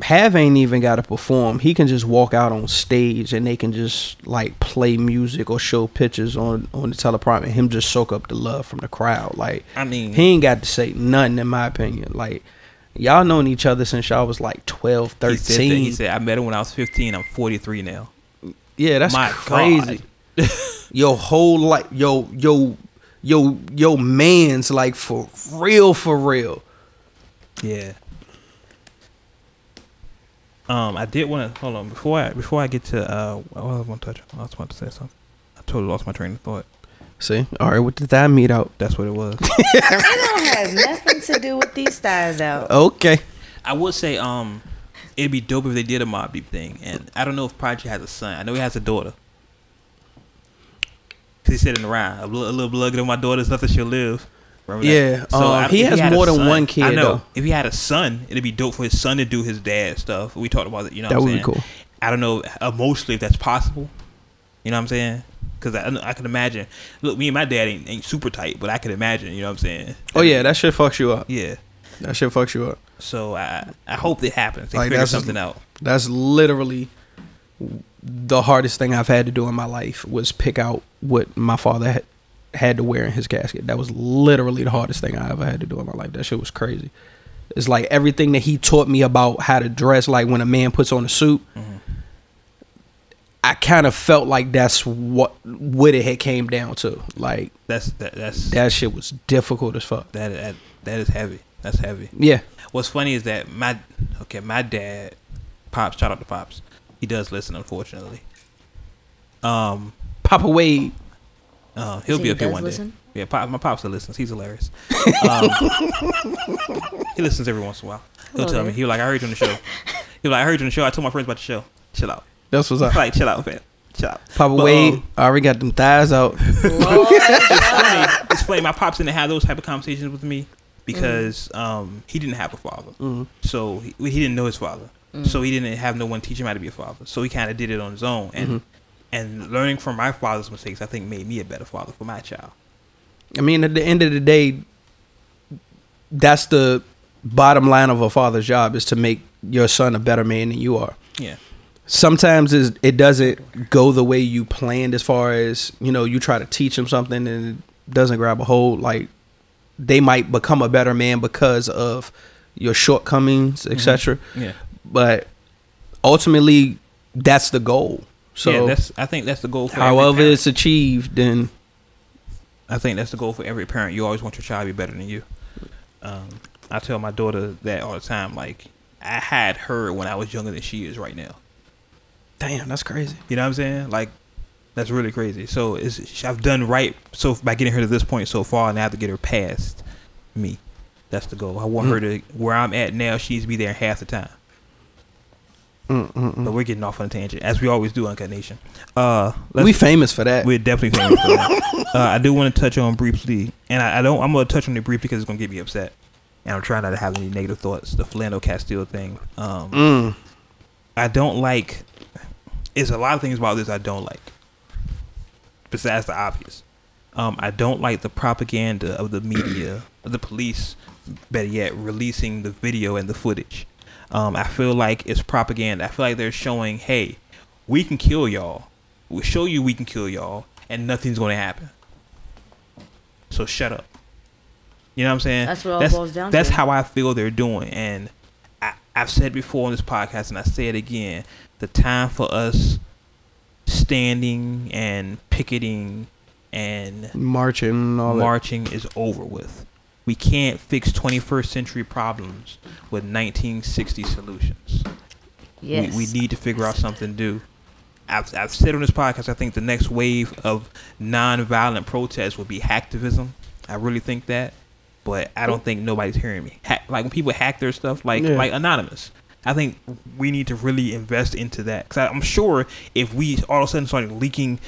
have ain't even got to perform. He can just walk out on stage and they can just like play music or show pictures on on the teleprompter. And him just soak up the love from the crowd. Like I mean, he ain't got to say nothing in my opinion. Like y'all known each other since y'all was like 12, he said, 13. he said, I met him when I was 15. I'm 43 now. yeah, that's My crazy. [LAUGHS] Your whole like yo yo yo yo man's like for real for real. Yeah. Um, I did want to hold on before I before I get to uh, what I was going to touch. I was about to say something. I totally lost my train of thought. See, all right, what did that meet out? That's what it was. [LAUGHS] It don't have nothing to do with these styles out. Okay. I would say um, it'd be dope if they did a Mobb Deep thing, and I don't know if Prodigy has a son. I know he has a daughter. Cause he said in the rhyme, a little, a little blood on my daughter's nothing she'll live. Remember? Yeah, um, I- he has a more than son- one kid, I know. though. If he had a son, it'd be dope for his son to do his dad stuff. We talked about it. You know, That would be cool. I don't know emotionally if that's possible. You know what I'm saying? Because I, I can imagine. Look, me and my dad ain't, ain't super tight, but I can imagine. You know what I'm saying? Oh yeah, that shit fucks you up. Yeah. That shit fucks you up. So I I hope it happens. They Like, figure something out. That's literally the hardest thing I've had to do in my life was pick out what my father had, had to wear in his casket. That was literally the hardest thing I ever had to do in my life. That shit was crazy. It's like everything that he taught me about how to dress, like when a man puts on a suit. I kind of felt like that's what what it had came down to. Like That's that, that's that shit was difficult as fuck. that, that that is heavy. That's heavy. Yeah. What's funny is that my okay, my dad, pops. Shout out to pops. He does listen, unfortunately. Um, Papa Wade. Uh, he'll So be he up here one listen? day. Yeah, pop, my pops listens. He's hilarious. Um, [LAUGHS] he listens every once in a while. He'll Hello tell me. He was like, I heard you on the show. He was like, I heard you on the show. I told my friends about the show. Chill out. That's what's up. like, chill out, fam. Chill out. Papa But, Wade um, already got them thighs out. [LAUGHS] funny. It's funny. My pops didn't have those type of conversations with me because um, he didn't have a father, Mhm. so he, he didn't know his father. So he didn't have no one teach him how to be a father. So he kind of did it on his own, and and learning from my father's mistakes, I think, made me a better father for my child. I mean, at the end of the day, that's the bottom line of a father's job is to make your son a better man than you are. Yeah, Sometimes it doesn't go the way you planned as far as, you know, you try to teach him something and it doesn't grab a hold. Like, they might become a better man because of your shortcomings, etc. Mm-hmm. yeah. But ultimately, that's the goal. So, yeah, that's I think that's the goal. However it's achieved, then I think that's the goal for every parent. You always want your child to be better than you. Um, I tell my daughter that all the time. Like I had her when I was younger than she is right now. damn, that's crazy. You know what I'm saying? Like that's really crazy. So it's I've done right so by getting her to this point so far, and I have to get her past me. That's the goal. I want her to where I'm at now. She needs to be there half the time. But we're getting off on a tangent, as we always do on Cut Nation. Uh, We famous for that. we're definitely famous for that. [LAUGHS] Uh, I do want to touch on briefly, and I, I don't. I'm gonna touch on it briefly because it's gonna get me upset, and I'm trying not to have any negative thoughts. The Philando Castile thing. Um, Mm. I don't like. There's a lot of things about this I don't like. Besides the obvious, um, I don't like the propaganda of the media, of the police, better yet, releasing the video and the footage. Um, I feel like it's propaganda. I feel like they're showing, hey, we can kill y'all. We'll show you we can kill y'all, and nothing's going to happen. So shut up. You know what I'm saying? That's what all that's, boils down That's to. how I feel they're doing, and I, I've said before on this podcast, and I say it again: the time for us standing and picketing and Marching all marching is over with. We can't fix 21st century problems with 1960 solutions. Yes. We, we need to figure out something to do. I've, I've said on this podcast, I think the next wave of nonviolent protest will be hacktivism. I really think that, but I don't think nobody's hearing me. Hack, like when people hack their stuff, like Yeah. like anonymous. I think we need to really invest into that because I'm sure if we all of a sudden started leaking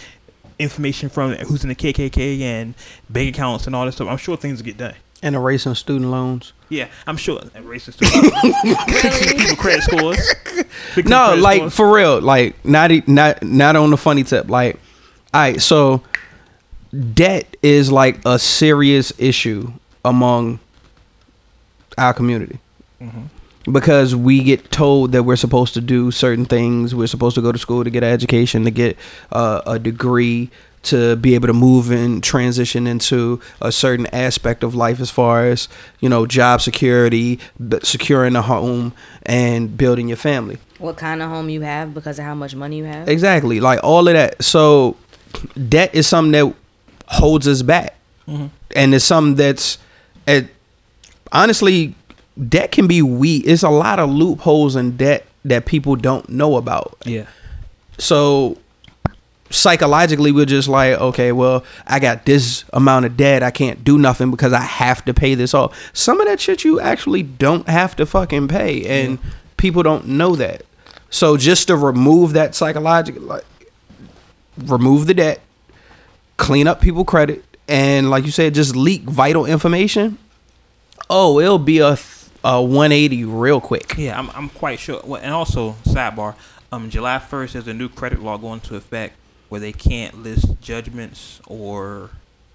information from who's in the KKK and bank accounts and all this stuff, I'm sure things would get done. And erasing student loans. Yeah, I'm sure. And student loans. [LAUGHS] Fixing people credit scores. Fixing No, credit like scores. for real. Like not not not on the funny tip. Like, all right, so debt is like a serious issue among our community because we get told that we're supposed to do certain things. We're supposed to go to school to get an education, to get uh, a degree, to be able to move and transition into a certain aspect of life, as far as you know, job security, b- securing a home, and building your family. what kind of home you have because of how much money you have. Exactly, like all of that. So, debt is something that holds us back, mm-hmm. and it's something that's, it, honestly, debt can be weak. It's a lot of loopholes in debt that people don't know about. yeah. So, psychologically, we're just like, okay, well, I got this amount of debt. I can't do nothing because I have to pay this off. Some of that shit you actually don't have to fucking pay, and people don't know that. So, just to remove that psychological, like, remove the debt, clean up people credit, and like you said, just leak vital information. Oh, it'll be a a 180 real quick. Yeah, I'm, I'm quite sure. Well, and also, sidebar, um, July 1st, there's a new credit law going into effect where they can't list judgments or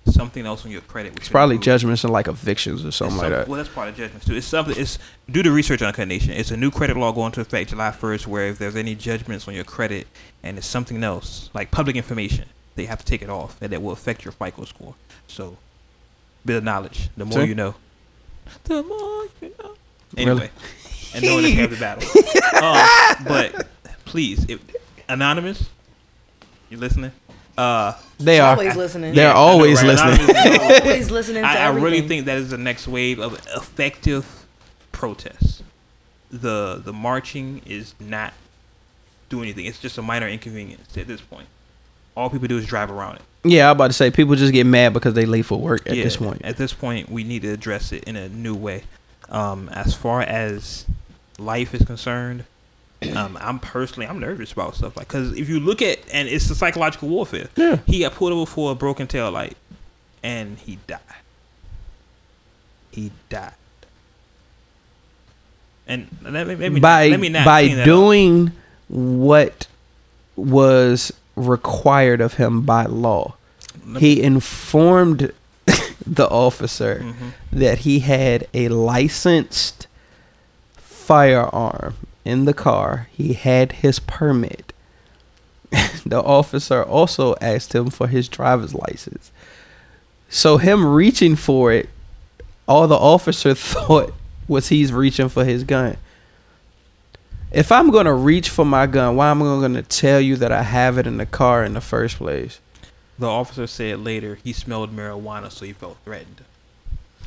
something else on your credit. which It's probably include- judgments and like evictions or something like that. Well, that's part of judgments too. It's something. It's do the research on Uncut Nation. It's a new credit law going into effect July 1st, where if there's any judgments on your credit and it's something else like public information, they have to take it off, and that will affect your FICO score. So, bit of knowledge. The more See? you know, the more you know. Really? Anyway, and knowing the [LAUGHS] battle. um, but please, if, anonymous, you listening? Uh, They are. always listening. They're yeah, I know, always right? listening. Always- [LAUGHS] always listening to I, I really think that is the next wave of effective protests. The the marching is not doing anything. It's just a minor inconvenience at this point. All people do is drive around it. Yeah, I'm about to say people just get mad because they late for work at Yeah, this point. At this point, we need to address it in a new way. Um, as far as life is concerned, [CLEARS THROAT] um, I'm personally I'm nervous about stuff like because if you look at and it's the psychological warfare. Yeah. He got pulled over for a broken tail light, and he died. He died. And let me, let me by let me not by that up. doing what was required of him by law. He informed [LAUGHS] the officer Mhm. that he had a licensed firearm in the car. He had his permit. [LAUGHS] the officer also asked him for his driver's license. So him reaching for it, all the officer [LAUGHS] thought was he's reaching for his gun. If I'm gonna reach for my gun, why am I gonna tell you that I have it in the car in the first place? The officer said later he smelled marijuana, so he felt threatened.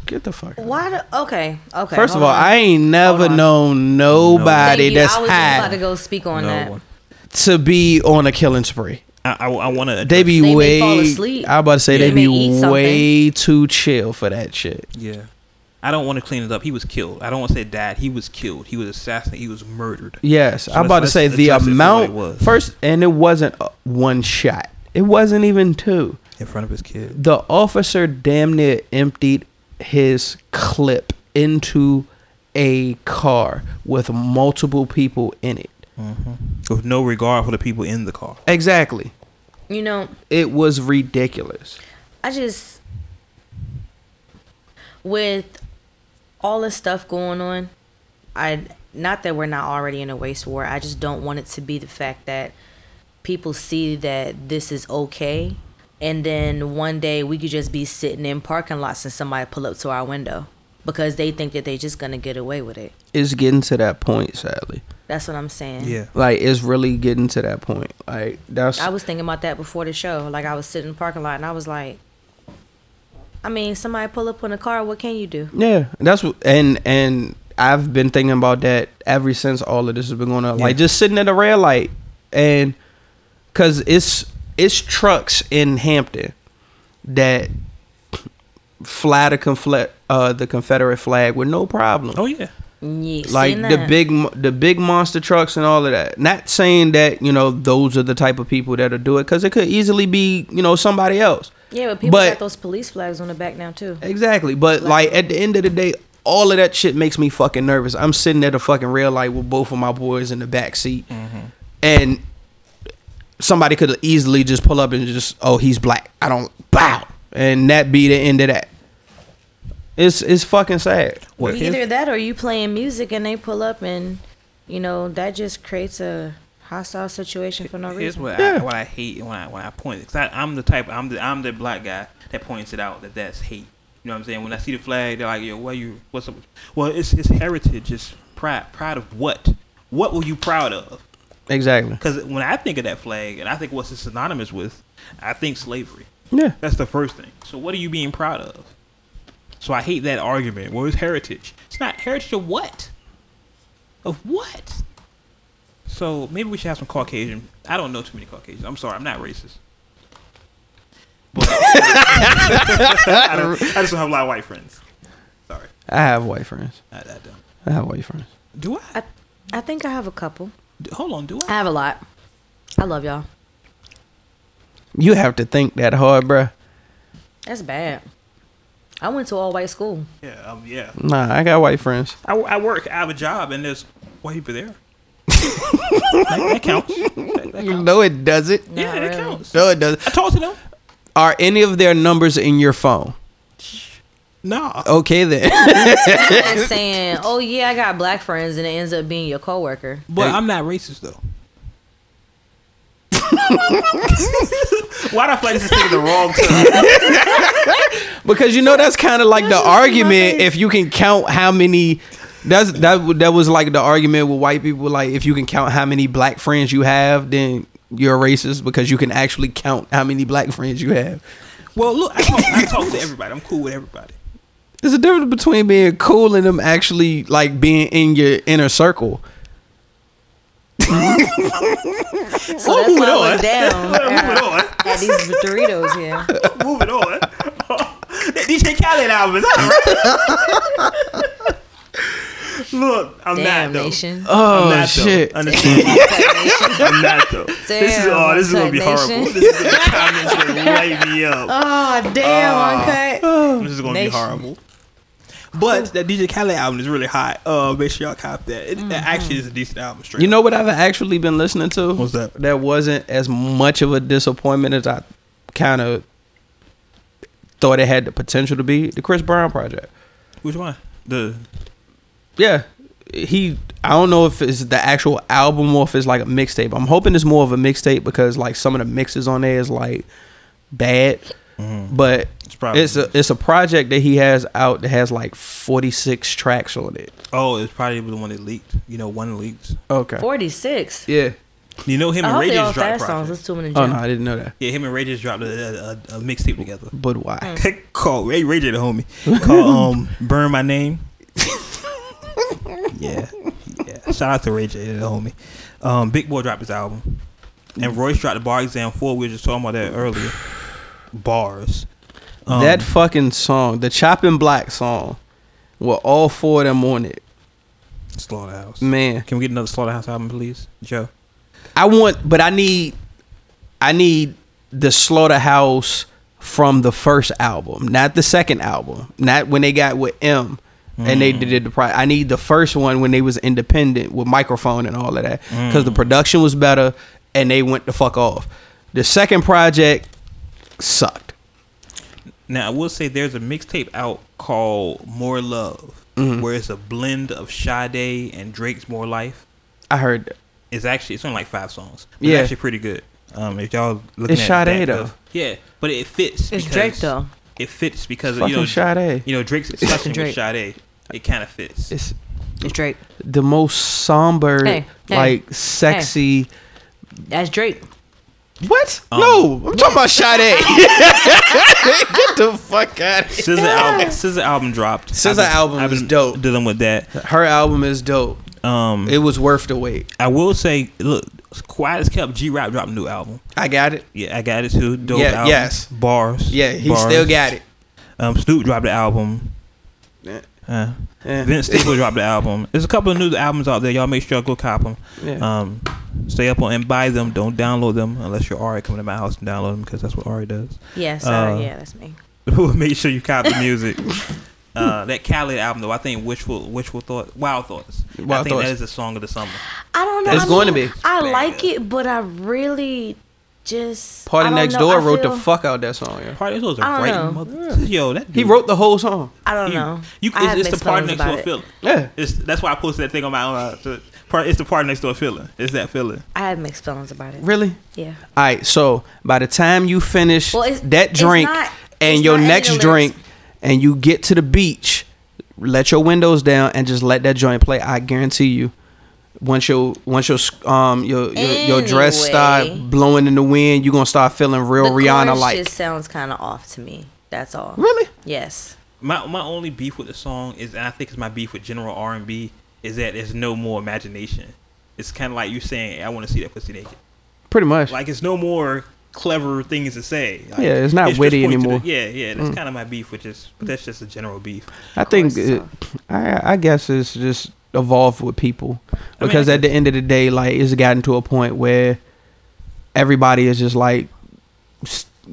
Get the fuck out. Why? Do, okay. Okay. First of all, on. I ain't never known nobody Thank you. that's I was just about to go speak on No that. one. to be on a killing spree. I, I, I want to. They be They may way. fall asleep. I about to say Yeah. they They be may eat something. way too chill for that shit. Yeah. I don't want to clean it up. He was killed. I don't want to say died. He was killed. He was assassinated. He was murdered. Yes, So I'm about to let's- say let's the address it for what amount it was. first, and it wasn't uh, one shot. It wasn't even two. In front of his kid. The officer damn near emptied his clip into a car with multiple people in it. Mm-hmm. With no regard for the people in the car. Exactly. You know, It was ridiculous. I just with all this stuff going on, I not that we're not already in a race war. I just don't want it to be the fact that people see that this is okay, and then one day we could just be sitting in parking lots and somebody pull up to our window because they think that they're just gonna get away with it. It's getting to that point, sadly. That's what I'm saying. Yeah. Like it's really getting to that point. Like that's I was thinking about that before the show. Like I was sitting in the parking lot and I was like, I mean, somebody pull up in a car. What can you do? yeah. That's what and and I've been thinking about that ever since all of this has been going on. Like just sitting at a red light and because it's it's trucks in Hampton that fly the confl- uh the Confederate flag with no problem. Oh yeah. Yeah, like the big the big monster trucks and all of that not saying that you know those are the type of people that'll do it because it could easily be you know somebody else Yeah, but people but- got those police flags on the back now too. exactly but like at the end of the day all of that shit makes me fucking nervous i'm sitting at a fucking red light with both of my boys in the back seat and somebody could easily just pull up and just oh he's black i don't bow and that be the end of that it's it's fucking sad What, here's- Either that or you playing music and they pull up and you know that just creates a hostile situation for no Here's reason. what I, what I hate when I when I point because I'm the type I'm the I'm the black guy that points it out that that's hate. You know what I'm saying? When I see the flag, they're like, "Yo, what you? What's up?" Well, it's it's heritage. It's pride. Proud of what? What were you proud of? Exactly Because when I think of that flag, and I think what's it synonymous with, I think slavery. yeah That's the first thing. So what are you being proud of? So I hate that argument. Well, it's heritage. It's not heritage of what? Of what? So maybe we should have some Caucasian. I don't know too many Caucasians. I'm sorry, I'm not racist. But [LAUGHS] I, don't, I just don't have a lot of white friends. Sorry, i have white friends I, I don't. i have white friends Do I? I, I think I have a couple. D- Hold on, do I I? have a lot. I love y'all. You have to think that hard, bruh. That's bad. I went to all white school. Yeah, um, yeah. Nah, I got white friends. I, I work. I have a job, and there's white people there. [LAUGHS] that, that counts. That, that counts. No, it doesn't. Not Yeah, it really. counts. No, it doesn't. I talked to them. Are any of their numbers in your phone? Nah. Okay, then. [LAUGHS] And [LAUGHS] saying, "Oh yeah, I got black friends," and it ends up being your coworker. But Hey. I'm not racist though. Why do I feel like this is taking the wrong turn? [LAUGHS] because you know that's kind of like the That's just in my argument. face. If you can count how many, that's that that was like the argument with white people. Like if you can count how many black friends you have, then you're a racist because you can actually count how many black friends you have. Well, look, I talk, I talk to everybody. I'm cool with everybody. There's a difference between being cool and them actually like being in your inner circle. [LAUGHS] So that's moving why I on. look down [LAUGHS] Moving at, on. at these Doritos here. [LAUGHS] Moving on. that DJ Khaled album is all right. Look, I'm Damn not though. nation. Oh I'm not, though. shit! Understand? I'm not though. Oh, damn, this is Damn, oh, this is gonna be Uncut horrible. Nation. This is the comments gonna light me up. Oh damn, ah. uncut. This is gonna Nation. be horrible. But that DJ Khaled album is really hot. Uh, make sure y'all cop that. It, Mm-hmm. it actually is a decent album. Straight You know what I've actually been listening to? What's that? That wasn't as much of a disappointment as I kind of thought it had the potential to be. The Chris Brown project. Which one? The Yeah, he. I don't know if it's the actual album or if it's like a mixtape. I'm hoping it's more of a mixtape because like some of the mixes on there is like bad. But It's probably- it's a it's a project that he has out that has like 46 tracks on it. oh, it's probably the one that leaked. You know, one leaked. Okay. Forty six. Yeah. You know, him I and hope Ray they just dropped songs. project. Let's do them in the Oh no, I didn't know that. Yeah, him and Ray just dropped a, a, a mixtape together. But why? [LAUGHS] Called Ray Ray J the homie. [LAUGHS] Called um Burn My Name. [LAUGHS] yeah, yeah. Shout out to Ray J the homie. Um, Big Boi dropped his album, and Royce dropped the Bar Exam Four. We were just talking about that earlier. Bars. Um, that fucking song, the Chopping Block song, with all four of them on it. Slaughterhouse. Man, Can we get another Slaughterhouse album, please, Joe? I want, but I need, I need the Slaughterhouse from the first album, not the second album, not when they got with M. And they did the pri I need the first one when they was independent with microphone and all of that because the production was better and they went the fuck off. The second project sucked. Now I will say there's a mixtape out called More Love, Mm-hmm. where it's a blend of Sade and Drake's More Life. I heard that. It's actually it's only like five songs. But Yeah. It's actually pretty good. Um, if y'all looking It's at Sade, that, though. yeah, but it fits. It's Drake though. It fits because of, you know Sade. You know Drake's discussion with Drake. Sade. It kind of fits. It's It's Drake. the most somber, Hey, hey, like sexy. That's Drake. What? Um, no, I'm talking about Sade. [LAUGHS] Get the fuck out of here. SZA album, SZA album dropped. SZA been- album I've is been dope. Dealing with that. Her album is dope. Um, It was worth the wait. I will say, look, quiet as kept. G Rap dropped a new album. I got it. Yeah, I got it too. Dope Yeah, album. yes. Bars. Yeah, he Bars. still got it. Um, Snoop dropped the album. Yeah. Uh, Yeah. Vince Staples dropped the album. There's a couple of new albums out there. Y'all make sure y'all go cop them. Yeah. Um, stay up on and buy them. Don't download them unless you're Ari coming to my house and download them because that's what Ari does. Yeah, sorry. Uh, yeah, that's me. [LAUGHS] make sure you cop the [LAUGHS] music. uh, that Khaled album though, I think wishful, wishful thought, wild thoughts. I think Thoughts. that is the song of the summer. I don't know. It's I going to be. I like it, but I really just Party Next know, Door I wrote the fuck out that song. Yeah. Party Next Door are don't great. know. Mother- Yo, that He wrote the whole song. I don't he- know. You, I have it's, it's the party next door it. feeling. Yeah. It's, that's why I posted that thing on my own. the part. It's the PartyNextDoor feeling. It's that feeling. I have mixed feelings about it. Really? Yeah. All right. So by the time you finish Well, it's- that it's drink not- and it's your next drink, and you get to the beach, let your windows down and just let that joint play. I guarantee you. Once your once your um your your, your dress start blowing in the wind, you're gonna start feeling real the Rihanna chorus like. just sounds kind of off to me. That's all. Really? Yes. My my only beef with the song is, and I think it's my beef with general R and B, is that there's no more imagination. It's kind of like you saying, "I want to see that pussy naked." Pretty much. Like it's no more clever things to say. Like, Yeah, it's not just witty point to the- anymore. Mm. yeah, yeah, that's kind of my beef, which is but that's just a general beef. I think it, I I guess it's just evolved with people I mean, because I at the end of the day, like it's gotten to a point where everybody is just like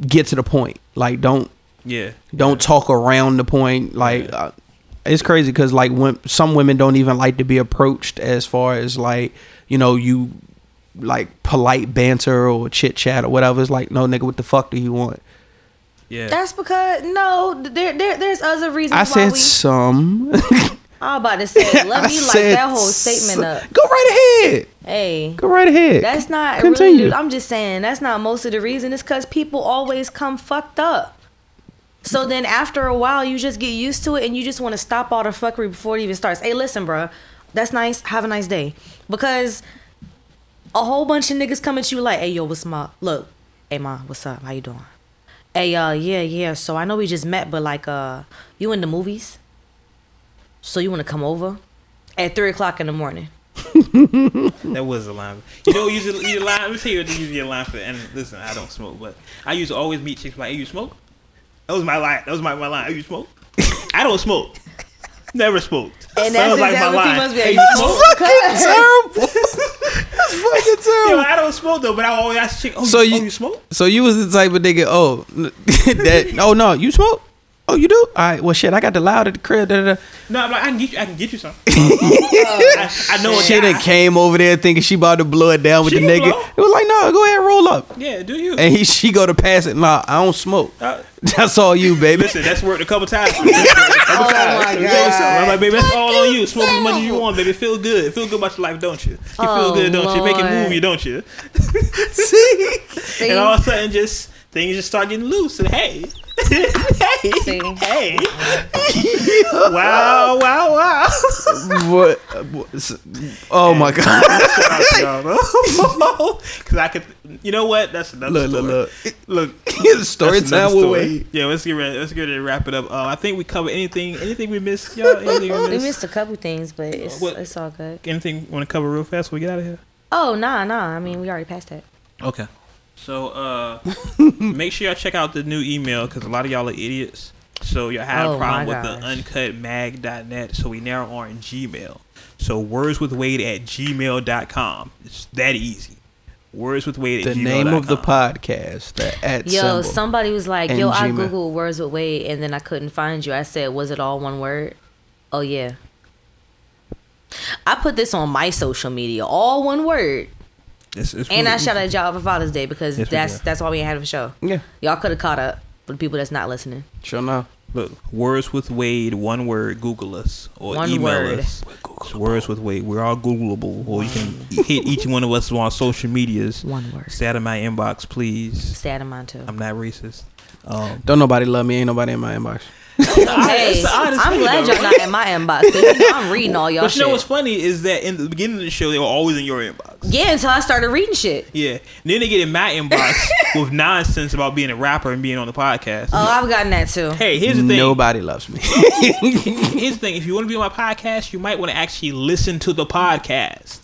get to the point. Like don't Yeah, don't talk around the point. Like uh, it's crazy because like when some women don't even like to be approached as far as like you know you like polite banter or chit chat or whatever. It's like no nigga, what the fuck do you want? yeah. That's because no, there, there there's other reasons I why said we. some. [LAUGHS] I'm about to say, [LAUGHS] let me like said that whole statement up. Go right ahead. Hey, Go right ahead. that's not Continue. really. I'm just saying that's not most of the reason. It's because people always come fucked up. So then after a while, you just get used to it, and you just want to stop all the fuckery before it even starts. Hey, listen, bro, that's nice. Have a nice day, because a whole bunch of niggas come at you like, hey, yo, what's my look? Hey, ma, what's up? How you doing? Hey, uh, yeah, yeah. So I know we just met, but like, uh, you in the movies? So you want to come over at three o'clock in the morning? [LAUGHS] That was a line. You know, usually you line. Let me tell you what usually a line for. And listen, I don't smoke, but I used to always meet chicks like, "Hey, you smoke?" That was my line. That was my, my line. Hey, you smoke? I don't smoke. Never smoked. And That that's was like exactly my what he line. must be. Hey, Hey, you you smoke? smoke? terrible. That's fucking Yeah, [LAUGHS] terrible. I don't smoke though, but I always ask chick, "Oh, So you, you- oh, you smoke?" So you was the type of nigga, oh, [LAUGHS] that, oh no, you smoke? Oh, you do? All right, well, shit, I got the loud at the crib. Da, da, da. No, I'm like, I can get you. I can get you some. [LAUGHS] Oh, I, I know a She guy. done came over there thinking she about to blow it down with She the nigga. blow. It was like, no, go ahead, roll up. Yeah, do you? And he, she go to pass it. Nah, I don't smoke. Uh, That's all you, baby. Listen, that's worked a couple times. [LAUGHS] A couple Oh times. my Let me tell you God. I'm like, baby, that's all on you. Smoke as much as you want, baby. Feel good. Feel good about your life, don't you? You feel Oh, good, don't you? Make it Lord. move you, don't you? See? [LAUGHS] See, And all of a sudden, just things just start getting loose. And hey, [LAUGHS] hey, See? [LAUGHS] hey, wow, wow, wow. what, what- Oh my god! Because [LAUGHS] I could, you know what? That's another look, look, story. look. Look, Story time another with story. Wade. Yeah, let's get ready. Let's get ready to wrap it up. Uh, I think we covered anything. Anything we missed, y'all? Anything we we missed? missed a couple things, but it's What- it's all good. Anything want to cover real fast before we get out of here? Oh nah nah. I mean, we already passed that. Okay. So uh, [LAUGHS] make sure y'all check out the new email because a lot of y'all are idiots. So y'all had Oh, a problem my with the gosh. uncutmag.net. So we now are in Gmail. So wordswithwade at gmail.com. It's that easy. Words with Wade The at name of the podcast, the at Yo, symbol. somebody was like, and "Yo, I Gmail. googled words with Wade, and then I couldn't find you." I said, "Was it all one word?" Oh yeah. I put this on my social media, all one word, It's, it's and really I shout easy. out y'all for Father's Day because Yes, that's that's why we ain't had a show. yeah, Y'all could have caught up for the people that's not listening. sure enough. Look, words with Wade, one word. Google us or One email word. us. Words with Wade. We're all Googleable, or you can hit each one of us on social medias. One word. Stay out of my inbox, please. Stay out of mine too. I'm not racist. Um, Don't nobody love me. Ain't nobody in my inbox. Hey, It's the honest I'm glad though, y'all not in my inbox. you know I'm [LAUGHS] reading all y'all but you know what's funny is that in the beginning of the show, they were always in your inbox. yeah, until I started reading shit. Yeah. And then they get in my inbox [LAUGHS] with nonsense about being a rapper and being on the podcast. Oh, I've gotten that too. hey, here's the thing. Nobody loves me. [LAUGHS] Here's the thing. If you want to be on my podcast, you might want to actually listen to the podcast.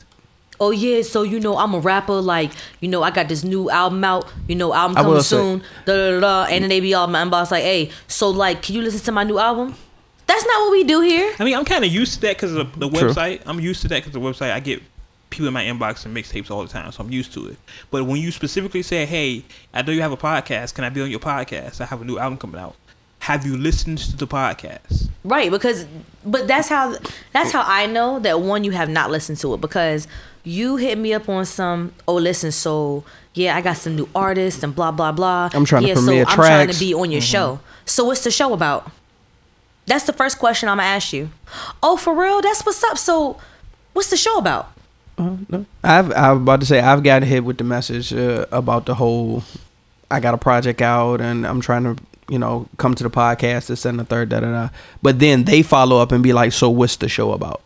Oh yeah, so you know I'm a rapper. Like you know I got this new album out. You know album I coming will say- soon. Da, da, da, da. And then they be all in my inbox like, hey, so like, can you listen to my new album? That's not what we do here. I mean, I'm kind of used to that because of the True. website. I'm used to that because the website. I get people in my inbox and mixtapes all the time, so I'm used to it. But when you specifically say, "Hey, I know you have a podcast. Can I be on your podcast? I have a new album coming out. Have you listened to the podcast?" Right, because but that's how that's how I know that one you have not listened to it because you hit me up on some oh listen so yeah I got some new artists and blah blah blah. I'm trying to yeah, premiere so I'm trying to be on your show. So what's the show about? That's the first question I'm gonna ask you. Oh, for real? That's what's up. So what's the show about? No. I've I was about to say I've got hit with the message uh, about the whole I got a project out and I'm trying to you know come to the podcast this and the third da da da. But then they follow up and be like, so what's the show about?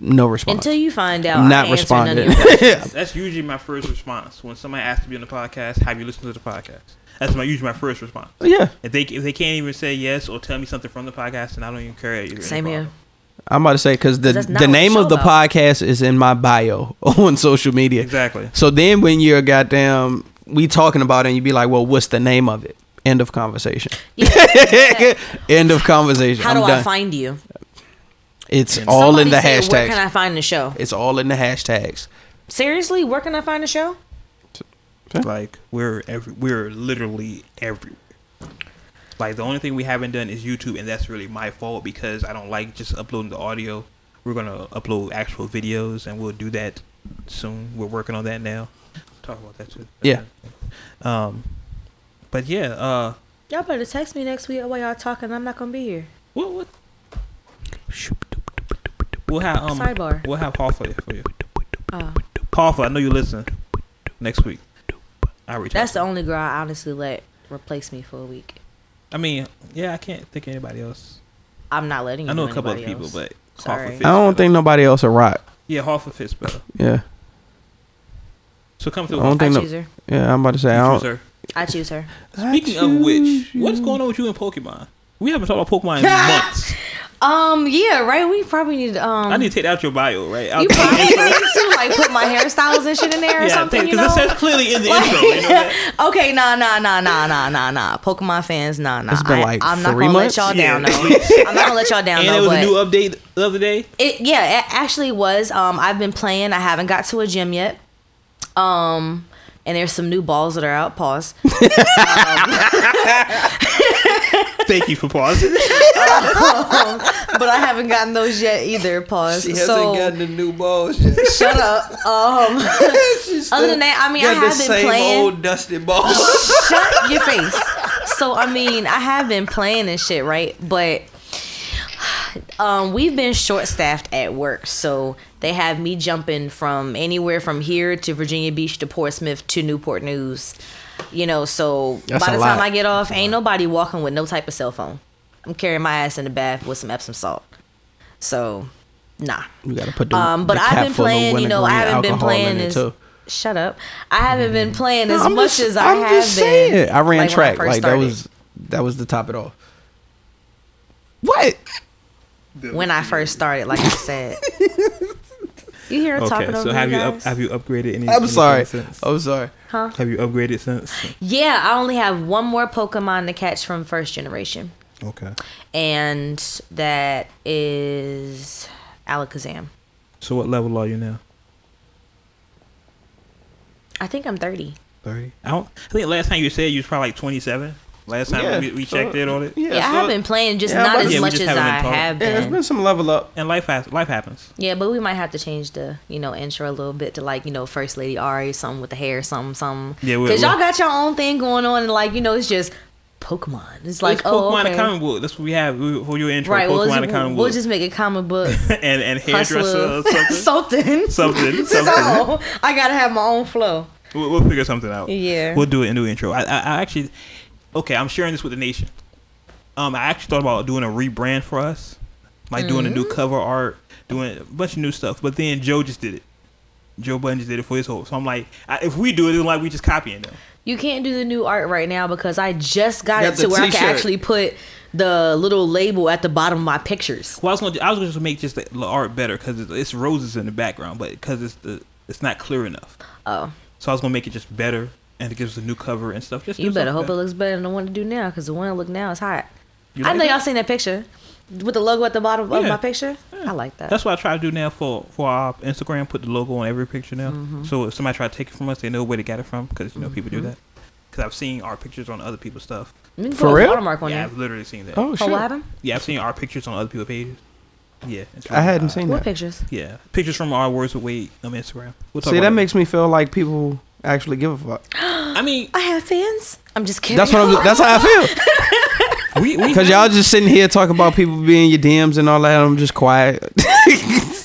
No response. Until you find out, Not I answer none of responded. your. [LAUGHS] That's usually my first response when somebody asks to be on the podcast. Have you listened to the podcast? That's my usually my first response. yeah, If they if they can't even say yes or tell me something from the podcast, then I don't even care. You're Same involved. here. I'm about to say because the That's the name of the about. podcast is in my bio [LAUGHS] on social media. Exactly. So then when you're goddamn we talking about it and you be like, well, what's the name of it? End of conversation. Yeah. [LAUGHS] End of conversation. How I'm do I find you? It's all in the said, Where hashtags. can I find the show? it's all in the hashtags. Seriously, where can I find the show? Like we're every we're literally everywhere. Like the only thing we haven't done is YouTube, and that's really my fault because I don't like just uploading the audio. We're gonna upload actual videos, and we'll do that soon. We're working on that now. Talk about that too. Yeah. Um, but yeah. Uh, Y'all better text me next week while y'all talking. I'm not gonna be here. what what? We'll have um. Sidebar. We'll have Hoffa for you. Uh, Hoffa, I know you listen. Next week. I reach. that's the only girl I honestly let replace me for a week. I mean, yeah, I can't think of anybody else. I'm not letting you. I know a couple of people, else. but Sorry. Fits I don't better. think nobody else will rock. Yeah, Hoffa fits better. Yeah. So come I through. don't I think no, choose her. Yeah, I'm about to say I You don't. choose her. I choose her. Speaking of which, what's going on with you in Pokemon? We haven't talked about Pokemon in [LAUGHS] months. Um. Yeah. Right. We probably need. Um. I need to take out your bio, right? Out you probably need to like put my hairstyles and shit in there or yeah, something. You know. because it says clearly in the Like- intro. You know [LAUGHS] okay, nah, nah, nah, nah, nah, nah, nah. Pokemon fans, nah, nah. It's been I, like I'm not gonna months? let y'all Yeah. down though. [LAUGHS] I'm not gonna let y'all down And though. there was but a new update the other day. It yeah, it actually was. Um, I've been playing. I haven't got to a gym yet. Um, and there's some new balls that are out. Pause. [LAUGHS] Thank you for pausing. [LAUGHS] but I haven't gotten those yet either. Pause. She hasn't so, gotten the new balls yet. shut up. Um, [LAUGHS] other than that, I mean, I have been playing. Old dusty balls. [LAUGHS] Shut your face. So I mean, I have been playing and shit, right? But um, we've been short staffed at work, so they have me jumping from anywhere from here to Virginia Beach to Portsmouth to Newport News. You know, so That's by a the time lot. I get off, ain't nobody walking with no type of cell phone. I'm carrying my ass in the bath with some Epsom salt. So, nah. You gotta put the Um, but the I've cap been full of playing. You know, I haven't been alcohol in playing it, as. Shut up! I haven't been playing as I'm much just- as I I'm have just been. saying. I ran like, when I track. first like that was that was to top it off. What? when I first started, like I said. [LAUGHS] you hear her Okay, talking over so have me, you up, have you upgraded any? I'm sorry. Since? I'm sorry. huh? Have you upgraded since? Yeah, I only have one more Pokemon to catch from first generation, Okay. and that is Alakazam. So what level are you now? I think I'm 30. Thirty. I don't. I think last time you said you was probably like twenty-seven. Last time Yeah, we, we so- checked in on it. Yeah, Yeah, I have been playing, just Yeah, not as Yeah, much just as haven't been I have Yeah, there's been. been some level up. And life has life happens. Yeah, but we might have to change the, you know, intro a little bit to like, you know, First Lady Ari, something with the hair, something, something. Yeah, we- Because y'all got your own thing going on, and like, you know, it's just Pokemon. It's Like like oh, Pokemon okay. and comic book. That's what we have we- for your intro. Right, Pokemon we'll, and just, comic we'll just make a comic book [LAUGHS] and and hairdresser or [LAUGHS] something. something. [LAUGHS] something. Something. So I gotta have my own flow. We'll, we'll figure something out. Yeah. We'll do it in new intro. I, I, I actually, okay, I'm sharing this with the nation. Um, I actually thought about doing a rebrand for us, like doing a new Mm-hmm. cover art, doing a bunch of new stuff. But then Joe just did it. Joe Budden just did it for his whole. So I'm like, I, if we do it, it's like we just copying them. You can't do the new art right now because I just got Got it to where I t-shirt. can actually put the little label at the bottom of my pictures. Well, I was gonna, do- I was going to make just the, the art better because it's, it's roses in the background, but because it's the, it's not clear enough. Oh, So I was gonna make it just better, and it gives us a new cover and stuff. Just you better something hope it looks better than the one to do now because the one I look now is hot. You I know that? y'all seen that picture with the logo at the bottom of my picture. I like that. That's what I try to do now for for our Instagram. Put the logo on every picture now. Mm-hmm. So if somebody try to take it from us, they know where they got it from because you know people do that. Because I've seen our pictures on other people's stuff. You can For put a real? watermark on yeah, there. I've literally seen that. Oh Oh, shit! what? Yeah, I've seen our pictures on other people's pages. Yeah, it's I hadn't odd. seen What that. pictures? Yeah, pictures from our words with Wade on Instagram. We'll talk See, about that it. makes me feel like people actually give a fuck. I mean, [GASPS] I have fans. I'm just kidding. That's what I'm. That's how I feel. [LAUGHS] we, we Cause y'all just sitting here talking about people being your DMs and all that. I'm just quiet. [LAUGHS]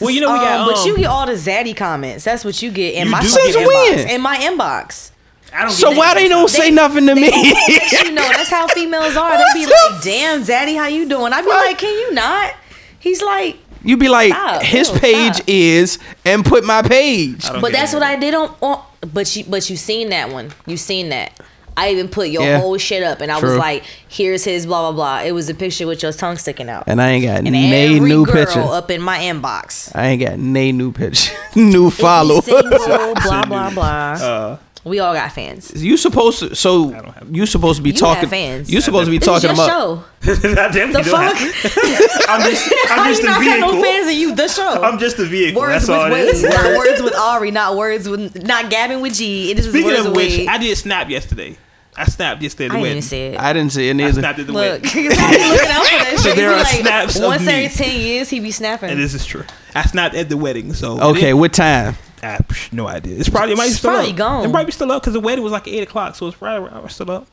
well, you know, we got. Um, but um, you get all the zaddy comments. That's what you get in You my fucking inbox. In my inbox. I don't so why they don't stuff. say nothing to me? you know, that's how females are. They be [LAUGHS] like, "Damn, zaddy, how you doing?" I be like, "Can you not?" He's like, You be like, Stop. his Ew, page stop. is, and put my page. But that's it. what I did on, on. But you, but you seen that one. You seen that. I even put your Yeah. whole shit up, and I was like, "Here's his blah blah blah." It was a picture with your tongue sticking out, And I ain't got and nay every new girl picture. up in my inbox. I ain't got nay new picture, [LAUGHS] new If follow. single, [LAUGHS] blah blah blah. Uh, we all got fans. you supposed to. So I don't have- you supposed to be You talking. have fans. You supposed to be talking your about. show. [LAUGHS] The don't fuck? [LAUGHS] I'm just, I'm How just you a not got vehicle. no fans and you the show? [LAUGHS] I'm just a vehicle. words That's all with it is. Wade, not words with Ari, not words with not Gavin with G. It is Speaking words of with which, Wade. I did snap yesterday. I snapped yesterday. at I didn't wedding. see it. I didn't see it I snapped at the Look, wedding. because looking out for that shit. there are like, snaps of once every ten years, he be snapping. And this is true. I snapped at the wedding. So Okay, it, what time? Ah, no idea. It's probably it might be It's still probably up. gone. It might be still up because the wedding was like eight o'clock, so it's probably still up.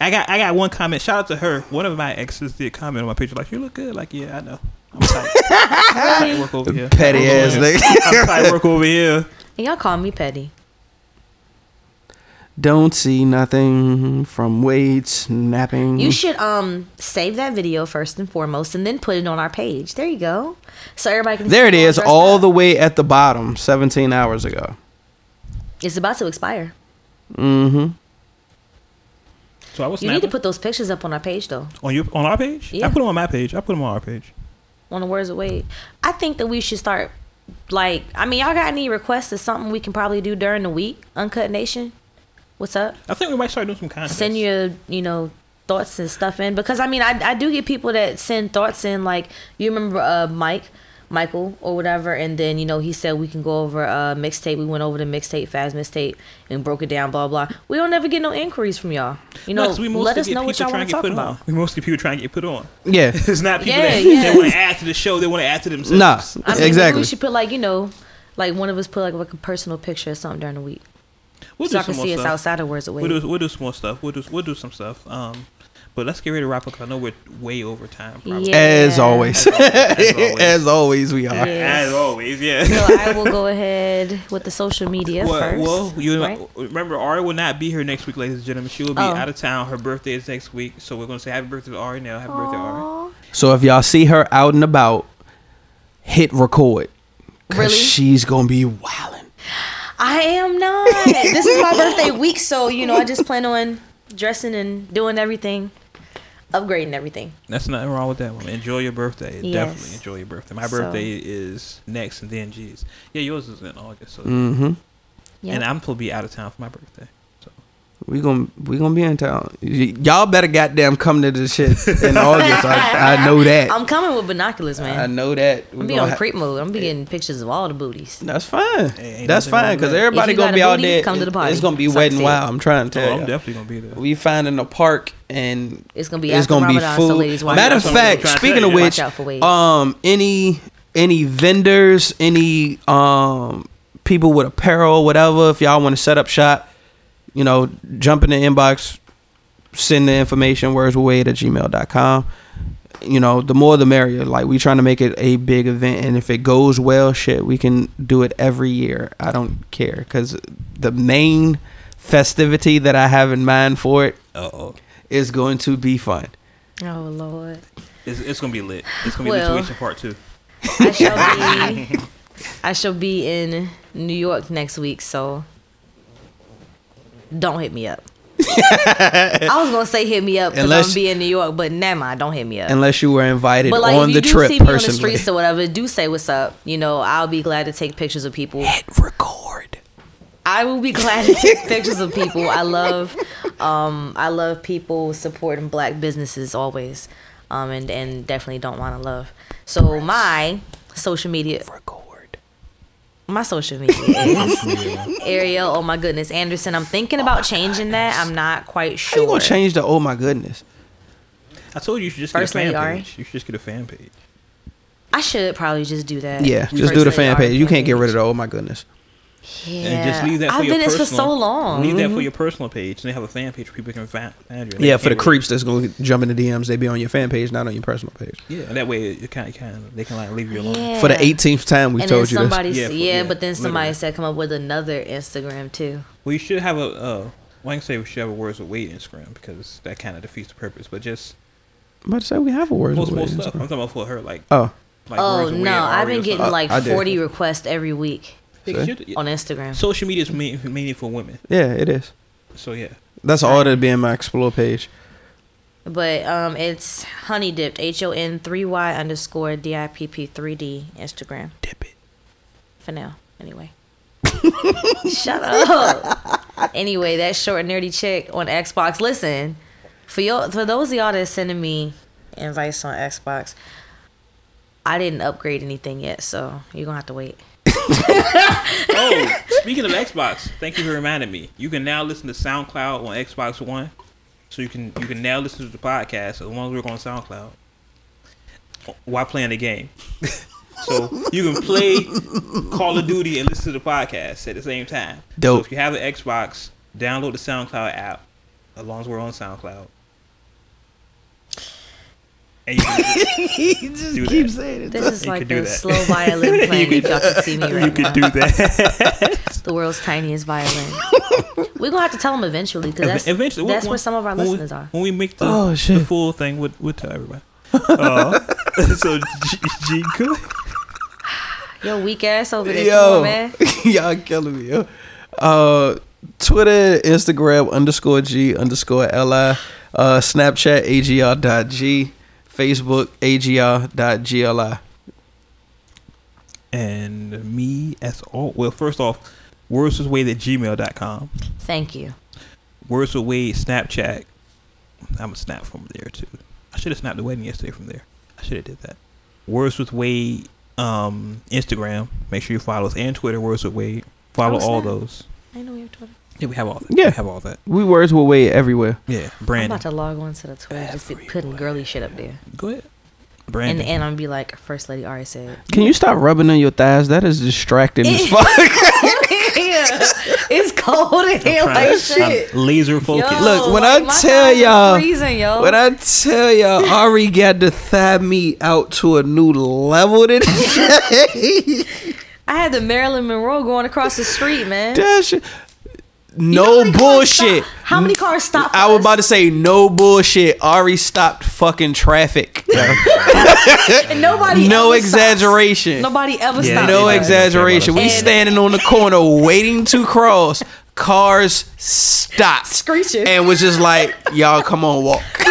I got I got one comment. Shout out to her. One of my exes did comment on my picture like, "You look good." Like, yeah, I know. I'm tight. [LAUGHS] I'm tight work over here. Petty I'm ass nigga. I'm tight work over here. and y'all call me petty. Don't see nothing from Wade snapping. You should um save that video first and foremost, and then put it on our page. There you go. So everybody can. there it see you all up. the way at the bottom, 17 hours ago. It's about to expire. Mm-hmm. So I was You need to put those pictures up on our page though. on your on our page. Yeah. I put them on my page. I put them on our page. on the words of Wade. I think that we should start like I mean y'all got any requests of something we can probably do during the week? Uncut Nation? What's up? I think we might start doing some content. Send your, you know, thoughts and stuff in because I mean I I do get people that send thoughts in like you remember uh Mike Michael or whatever and then you know he said we can go over uh mixtape we went over the mixtape fast mixtape and broke it down blah blah we don't never get no inquiries from y'all you know 'cause we mostly let us get know what people y'all trying want to to get talk put about on. We mostly people trying to get put on. Yeah. [LAUGHS] It's not people Yeah, that yeah. they want to add to the show. They want to add to themselves. Nah, I mean, maybe exactly. we should put like you know like one of us put like, like a personal picture or something during the week We'll so do I can some see more us stuff. outside of words away. We'll do we'll do some more stuff. We'll do we'll do some stuff. Um, but let's get ready to wrap up. 'cause I know we're way over time. Probably. Yeah. As always. [LAUGHS] As always. As always, we are. Yeah. As always, yeah. so I will go ahead with the social media well, first. well, you right? remember Ari will not be here next week, ladies and gentlemen. She will be Oh. out of town. Her birthday is next week, so we're gonna say happy birthday to Ari now. Happy birthday, Ari. So if y'all see her out and about, hit record. Cause Really? she's gonna be wilding. I am not. this is my birthday week, so you know I just plan on dressing and doing everything, upgrading everything. That's nothing wrong with that one. Enjoy your birthday. Yes. Definitely enjoy your birthday. My So- birthday is next, and then G's. Yeah, yours is in August. So, Mm-hmm. Yep. and I'm supposed to be out of town for my birthday. So We gonna we gonna be in town. Y- y'all better goddamn come to this shit in [LAUGHS] August. I, I know that. I'm coming with binoculars, man. I know that. We I'm be on ha- creep mode. I'm be getting pictures of all the booties. That's fine. Hey, That's fine because that. everybody If you gonna be a out booty, there. come to the party. It's gonna be So I wet and said. wild. I'm trying to Oh, tell I'm you. definitely gonna be there. We find in the park and It's gonna be it's after gonna be Ramadan, so full. ladies, watch Matter out of That's fact, trying speaking of you. which, out for Wade. um, any any vendors, any um people with apparel, whatever. If y'all want to set up shop, you know, jump in the inbox, send the information wordswithwade at gmail.com. You know, the more the merrier. Like we trying to make it a big event, and if it goes well, shit, we can do it every year. I don't care because the main festivity that I have in mind for it Uh oh. is going to be fun. Oh Lord. It's, it's gonna be lit. It's gonna be Well. the tuition part two. I shall be I shall be in New York next week, so don't hit me up. [LAUGHS] I was gonna say hit me up because I'm be in New York, but never mind, don't hit me up. Unless you were invited but like on if the do trip see me on the personally. streets or whatever, do say what's up. You know, I'll be glad to take pictures of people. Hit record. I will be glad to take [LAUGHS] pictures of people. I love, um, I love people supporting black businesses always, um, and and definitely don't want to love. So my social media. My social media is [LAUGHS] Ariel. Oh my goodness, Anderson. I'm thinking about changing that. I'm not quite How sure. you gonna change the? Oh my goodness. I told you you should just First get a fan Ari? page. You should just get a fan page. I should probably just do that. Yeah, just First do the fan Ari page. You can't get rid of the. Oh my goodness. Yeah. And just leave that for I've your been this personal. for so long. Leave that for your personal page. And they have a fan page where people can find find you. And they Yeah, for the can't creeps that's gonna jump in the DMs, they be on your fan page, not on your personal page. Yeah, and that way it kind of, kind of they can like leave you alone. Yeah. For the 18th time, we and told then you this. somebody, Yeah, yeah, for- yeah, but then somebody literally. said come up with another Instagram too. Well, you should have a. Uh, well, I can say we should have a words with Wade Instagram because that kind of defeats the purpose. But just I'm about to say we have a word. post more stuff. I'm talking about for her, like. Oh, like oh Words with no, Wade, I've been or getting something. like I did. 40 requests every week Yeah, See? on Instagram. Social media is mainly for women. yeah, it is. So yeah, That's all that'd be in my explore page. But um, it's honey dipped H O N three Y underscore D I P P three D Instagram Dip it. for now. Anyway, [LAUGHS] shut up. Anyway, that short nerdy chick on Xbox. Listen, for y'all, for those of y'all that's sending me invites on Xbox, I didn't upgrade anything yet, so you're gonna have to wait. [LAUGHS] Oh, speaking of Xbox, thank you for reminding me. You can now listen to SoundCloud on Xbox One, so you can you can now listen to the podcast as long as we're on SoundCloud while playing the game. so you can play Call of Duty and listen to the podcast at the same time. Dope. So if you have an Xbox, download the SoundCloud app as long as we're on SoundCloud. And you can [LAUGHS] he just Do keeps that. saying it. This is You like could do the slow violin [LAUGHS] playing. if y'all can see me right you can now. do that. [LAUGHS] the world's tiniest violin. We're gonna have to tell them eventually because that's, Eventually, that's when- where some of our when we- listeners are. When we make the, Oh, the full thing, we'll, we'll tell everybody. Uh, so, G, G good. Yo, weak ass over there, Yo, on, man. y'all killing me. Yo. Uh, Twitter, Instagram underscore G underscore Li, uh, Snapchat AGR dot G, Facebook AGR GLI. And me as all. Well, first off, words with Wade at gmail.com. Thank you. Words with Wade Snapchat. I'm a snap from there too. I should have snapped the wedding yesterday from there. I should have did that. Words with Wade um, Instagram. Make sure you follow us and Twitter. Words with Wade. Follow Oh, all snap. those. I know we have Twitter. Yeah, we have all that. Yeah. we have all that. We words will weigh everywhere. Yeah, brand. I'm about to log on to the Twitter, just be putting girly shit up there, Go ahead. and Brandon. and I'm gonna be like, First Lady already said. Can you stop rubbing on your thighs? That is distracting as [LAUGHS] fuck. [LAUGHS] it's cold in here like shit. I'm laser focused. Yo, Look, when like, I tell y'all- freezing, yo. When I tell y'all, [LAUGHS] Ari got the thigh meat out to a new level today. I had the Marilyn Monroe going across the street, man. that shit. You know No bullshit. stop- How many cars stopped? I was about to say no bullshit. Ari stopped fucking traffic. [LAUGHS] And nobody. no ever stops. exaggeration. Nobody ever Yeah, stopped. no Yeah. exaggeration. We And- standing on the corner waiting to cross. Cars stopped. Screeching. And was just like, y'all come on, walk. [LAUGHS]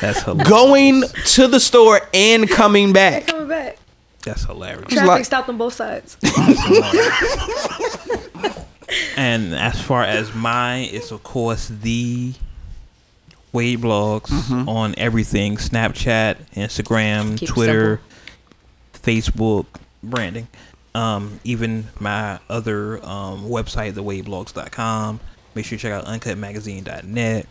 That's hilarious. Going to the store and coming back. Coming back. That's hilarious. Traffic like- stopped on both sides. [LAUGHS] and as far as mine, it's of course the Wade blogs Mm-hmm. on everything: Snapchat, Instagram, Keep it Twitter, Facebook, branding. Um, even my other um, website, thewadeblogs.com. Make sure you check out uncutmagazine.net.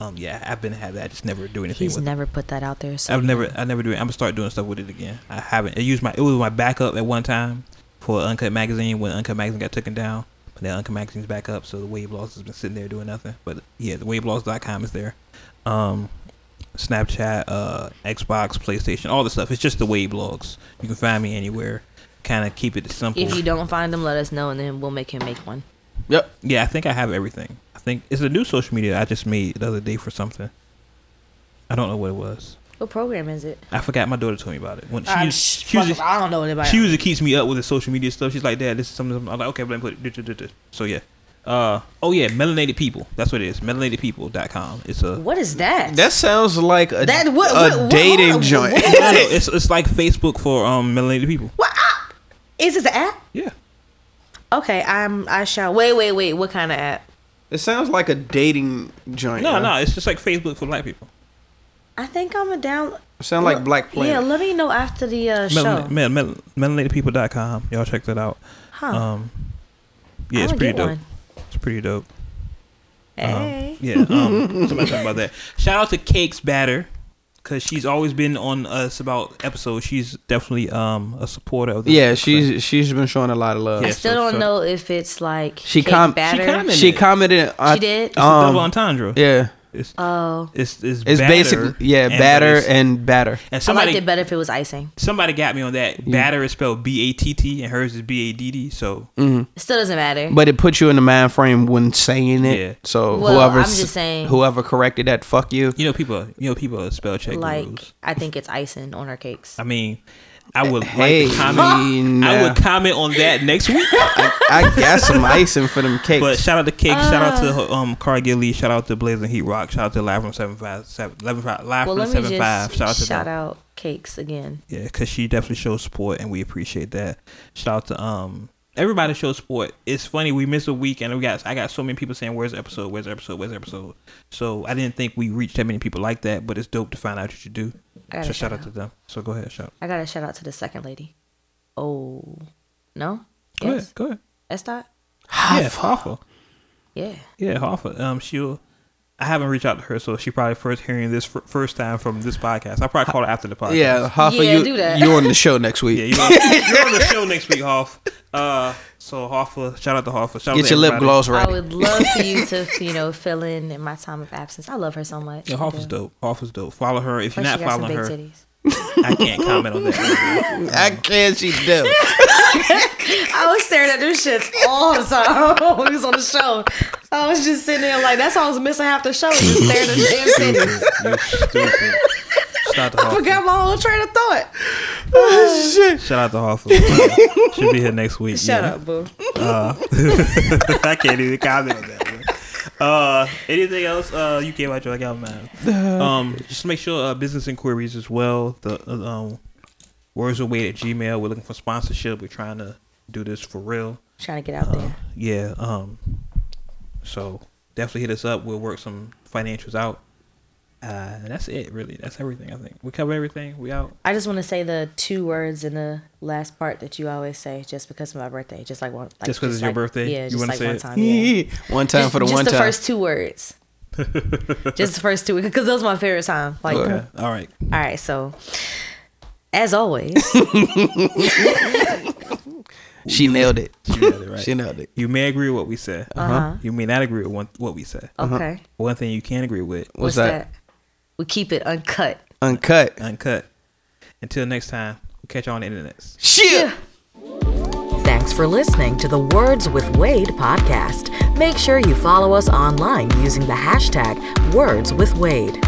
Um, yeah, I've been had that. I just never do anything He's with it. never put that out there. So I've never, I never do it. I'm gonna start doing stuff with it again. I haven't. It used my, it was my backup at one time for Uncut Magazine when Uncut Magazine got taken down. The Uncut magazine's back up, so the Wade blogs has been sitting there doing nothing. But yeah, the WadeBlogs.com is there. Um, Snapchat, uh, Xbox, PlayStation, all the stuff. It's just the Wade blogs. You can find me anywhere. Kind of keep it simple. If you don't find them, let us know, and then we'll make him make one. Yep. Yeah, I think I have everything. I think it's a new social media I just made the other day for something. I don't know what it was. What program is it? I forgot. My daughter told me about it. When she, Ah, used- sh- she, fuck usually, it, I don't know what about she it. usually keeps me up with the social media stuff. She's like, Dad, this is something. I'm like, okay, let me put it. duh, duh, duh, duh." So yeah. Uh oh yeah, melanated people. That's what it is. Melanatedpeople.com. It's a What is that? That sounds like a, That- what- a what- what- dating hold on, joint. what- [LAUGHS] no, no, it's it's like Facebook for um melanated people. what app? Is this an app? Yeah. Okay, I'm. I shall. Wait, wait, wait. What kind of app? it sounds like a dating joint. No, huh? no, it's just like Facebook for black people. I think I'm a down. Sound like Black Planet. Yeah, let me know after the uh, show. Melan- mel- mel- melanatedpeople.com. Y'all check that out. Huh? Um, yeah, I'm it's pretty dope. one. It's pretty dope. Um, Hey. yeah. Um, somebody talking about that. Shout out to Cakes Batter because she's always been on us about episodes. She's definitely um a supporter of the yeah, she's she's been showing a lot of love. I still so- don't so- know if it's like She cake com- she commented. She commented. I, She did? It's a Um, double entendre. yeah, It's Oh, it's it's, it's batter basically yeah, and batter but it's- and batter. and I liked somebody it better if it was icing. somebody got me on that. Batter is spelled B A T T and hers is B A D D. So hmm It still doesn't matter. But it puts you in the mind frame when saying it. Yeah. So Well, whoever I'm just saying- whoever corrected that, fuck you. you know people you know people spell check like, gurus. I think it's icing on our cakes. I mean, I would Hey, like to comment. I nah. would comment on that next week. I got some icing for them cakes. But shout out to Cake, shout out Uh. to um Cargill Lee, shout out to Blazing Heat Rock, shout out to Live from Seven Five Seven Eleven Five Live Well, from let me Seven just Five. Shout out to shout them. out cakes again. Yeah, because she definitely shows support and we appreciate that. Shout out to um everybody shows support. It's funny we missed a week and we got I got so many people saying where's the episode, where's the episode, where's the episode. So I didn't think we reached that many people like that, but it's dope to find out what you do. I So shout shout out to them. So go ahead, shout. I got to shout out to the second lady. Oh, no? Go yes? ahead, go ahead. Estat? Yeah, Hoffa. Yeah. Yeah, Hoffa. Um, she'll. I haven't reached out to her, so she probably first hearing this f- first time from this podcast. I'll probably call her after the podcast. yeah, Hoffa, Yeah, you do that. you're on the show next week. Yeah, you're on, you're on the show next week, Hoff. Uh, so Hoffa, shout out to Hoffa. Shout out Get to your lip everybody. gloss I ready. would love for you to, you know, fill in in my time of absence. I love her so much. Yeah, I Hoffa's do. dope. Hoffa's dope. Follow her. If you're Plus, not she got some following big her, titties. I can't comment on that. [LAUGHS] I can't. she do. [LAUGHS] I was staring at them shits all the time [LAUGHS] when we was on the show. I was just sitting there like that's why I was missing half the show, just staring at the damn titties. You're stupid. Shout out to I forgot my whole train of thought. Oh, shit. Shout out to Hoffa. Should be here next week. Shut yeah. up, boo. Uh, I can't even comment on that. Man. Uh, anything else? Uh, you came out your like out, man. [LAUGHS] Um, just make sure uh, business inquiries as well. The uh, um, words away at Gmail. We're looking for sponsorship. We're trying to do this for real. Trying to get out there. Yeah. Um. So definitely hit us up. We'll work some financials out. Uh, that's it. Really, that's everything. I think we covered everything. We out. I just want to say the two words in the last part that you always say, just because of my birthday, just like one. Like, Just 'cause it's your like- birthday? Yeah, You just wanna say one it? time. Yeah. [LAUGHS] one time just, for the one time. [LAUGHS] just the first two words. just the first two, because those are my favorite time. Like, Okay. All right. all right, so as always, [LAUGHS] She nailed it. She nailed it, right. She nailed it. You may agree with what we said. uh-huh. You may not agree with one, what we said. Okay, One thing you can agree with, What's, that? We keep it uncut. Uncut. uncut. Until next time, we'll catch you on the internet. Shit. Thanks for listening to the Words with Wade podcast. Make sure you follow us online using the hashtag Words with Wade.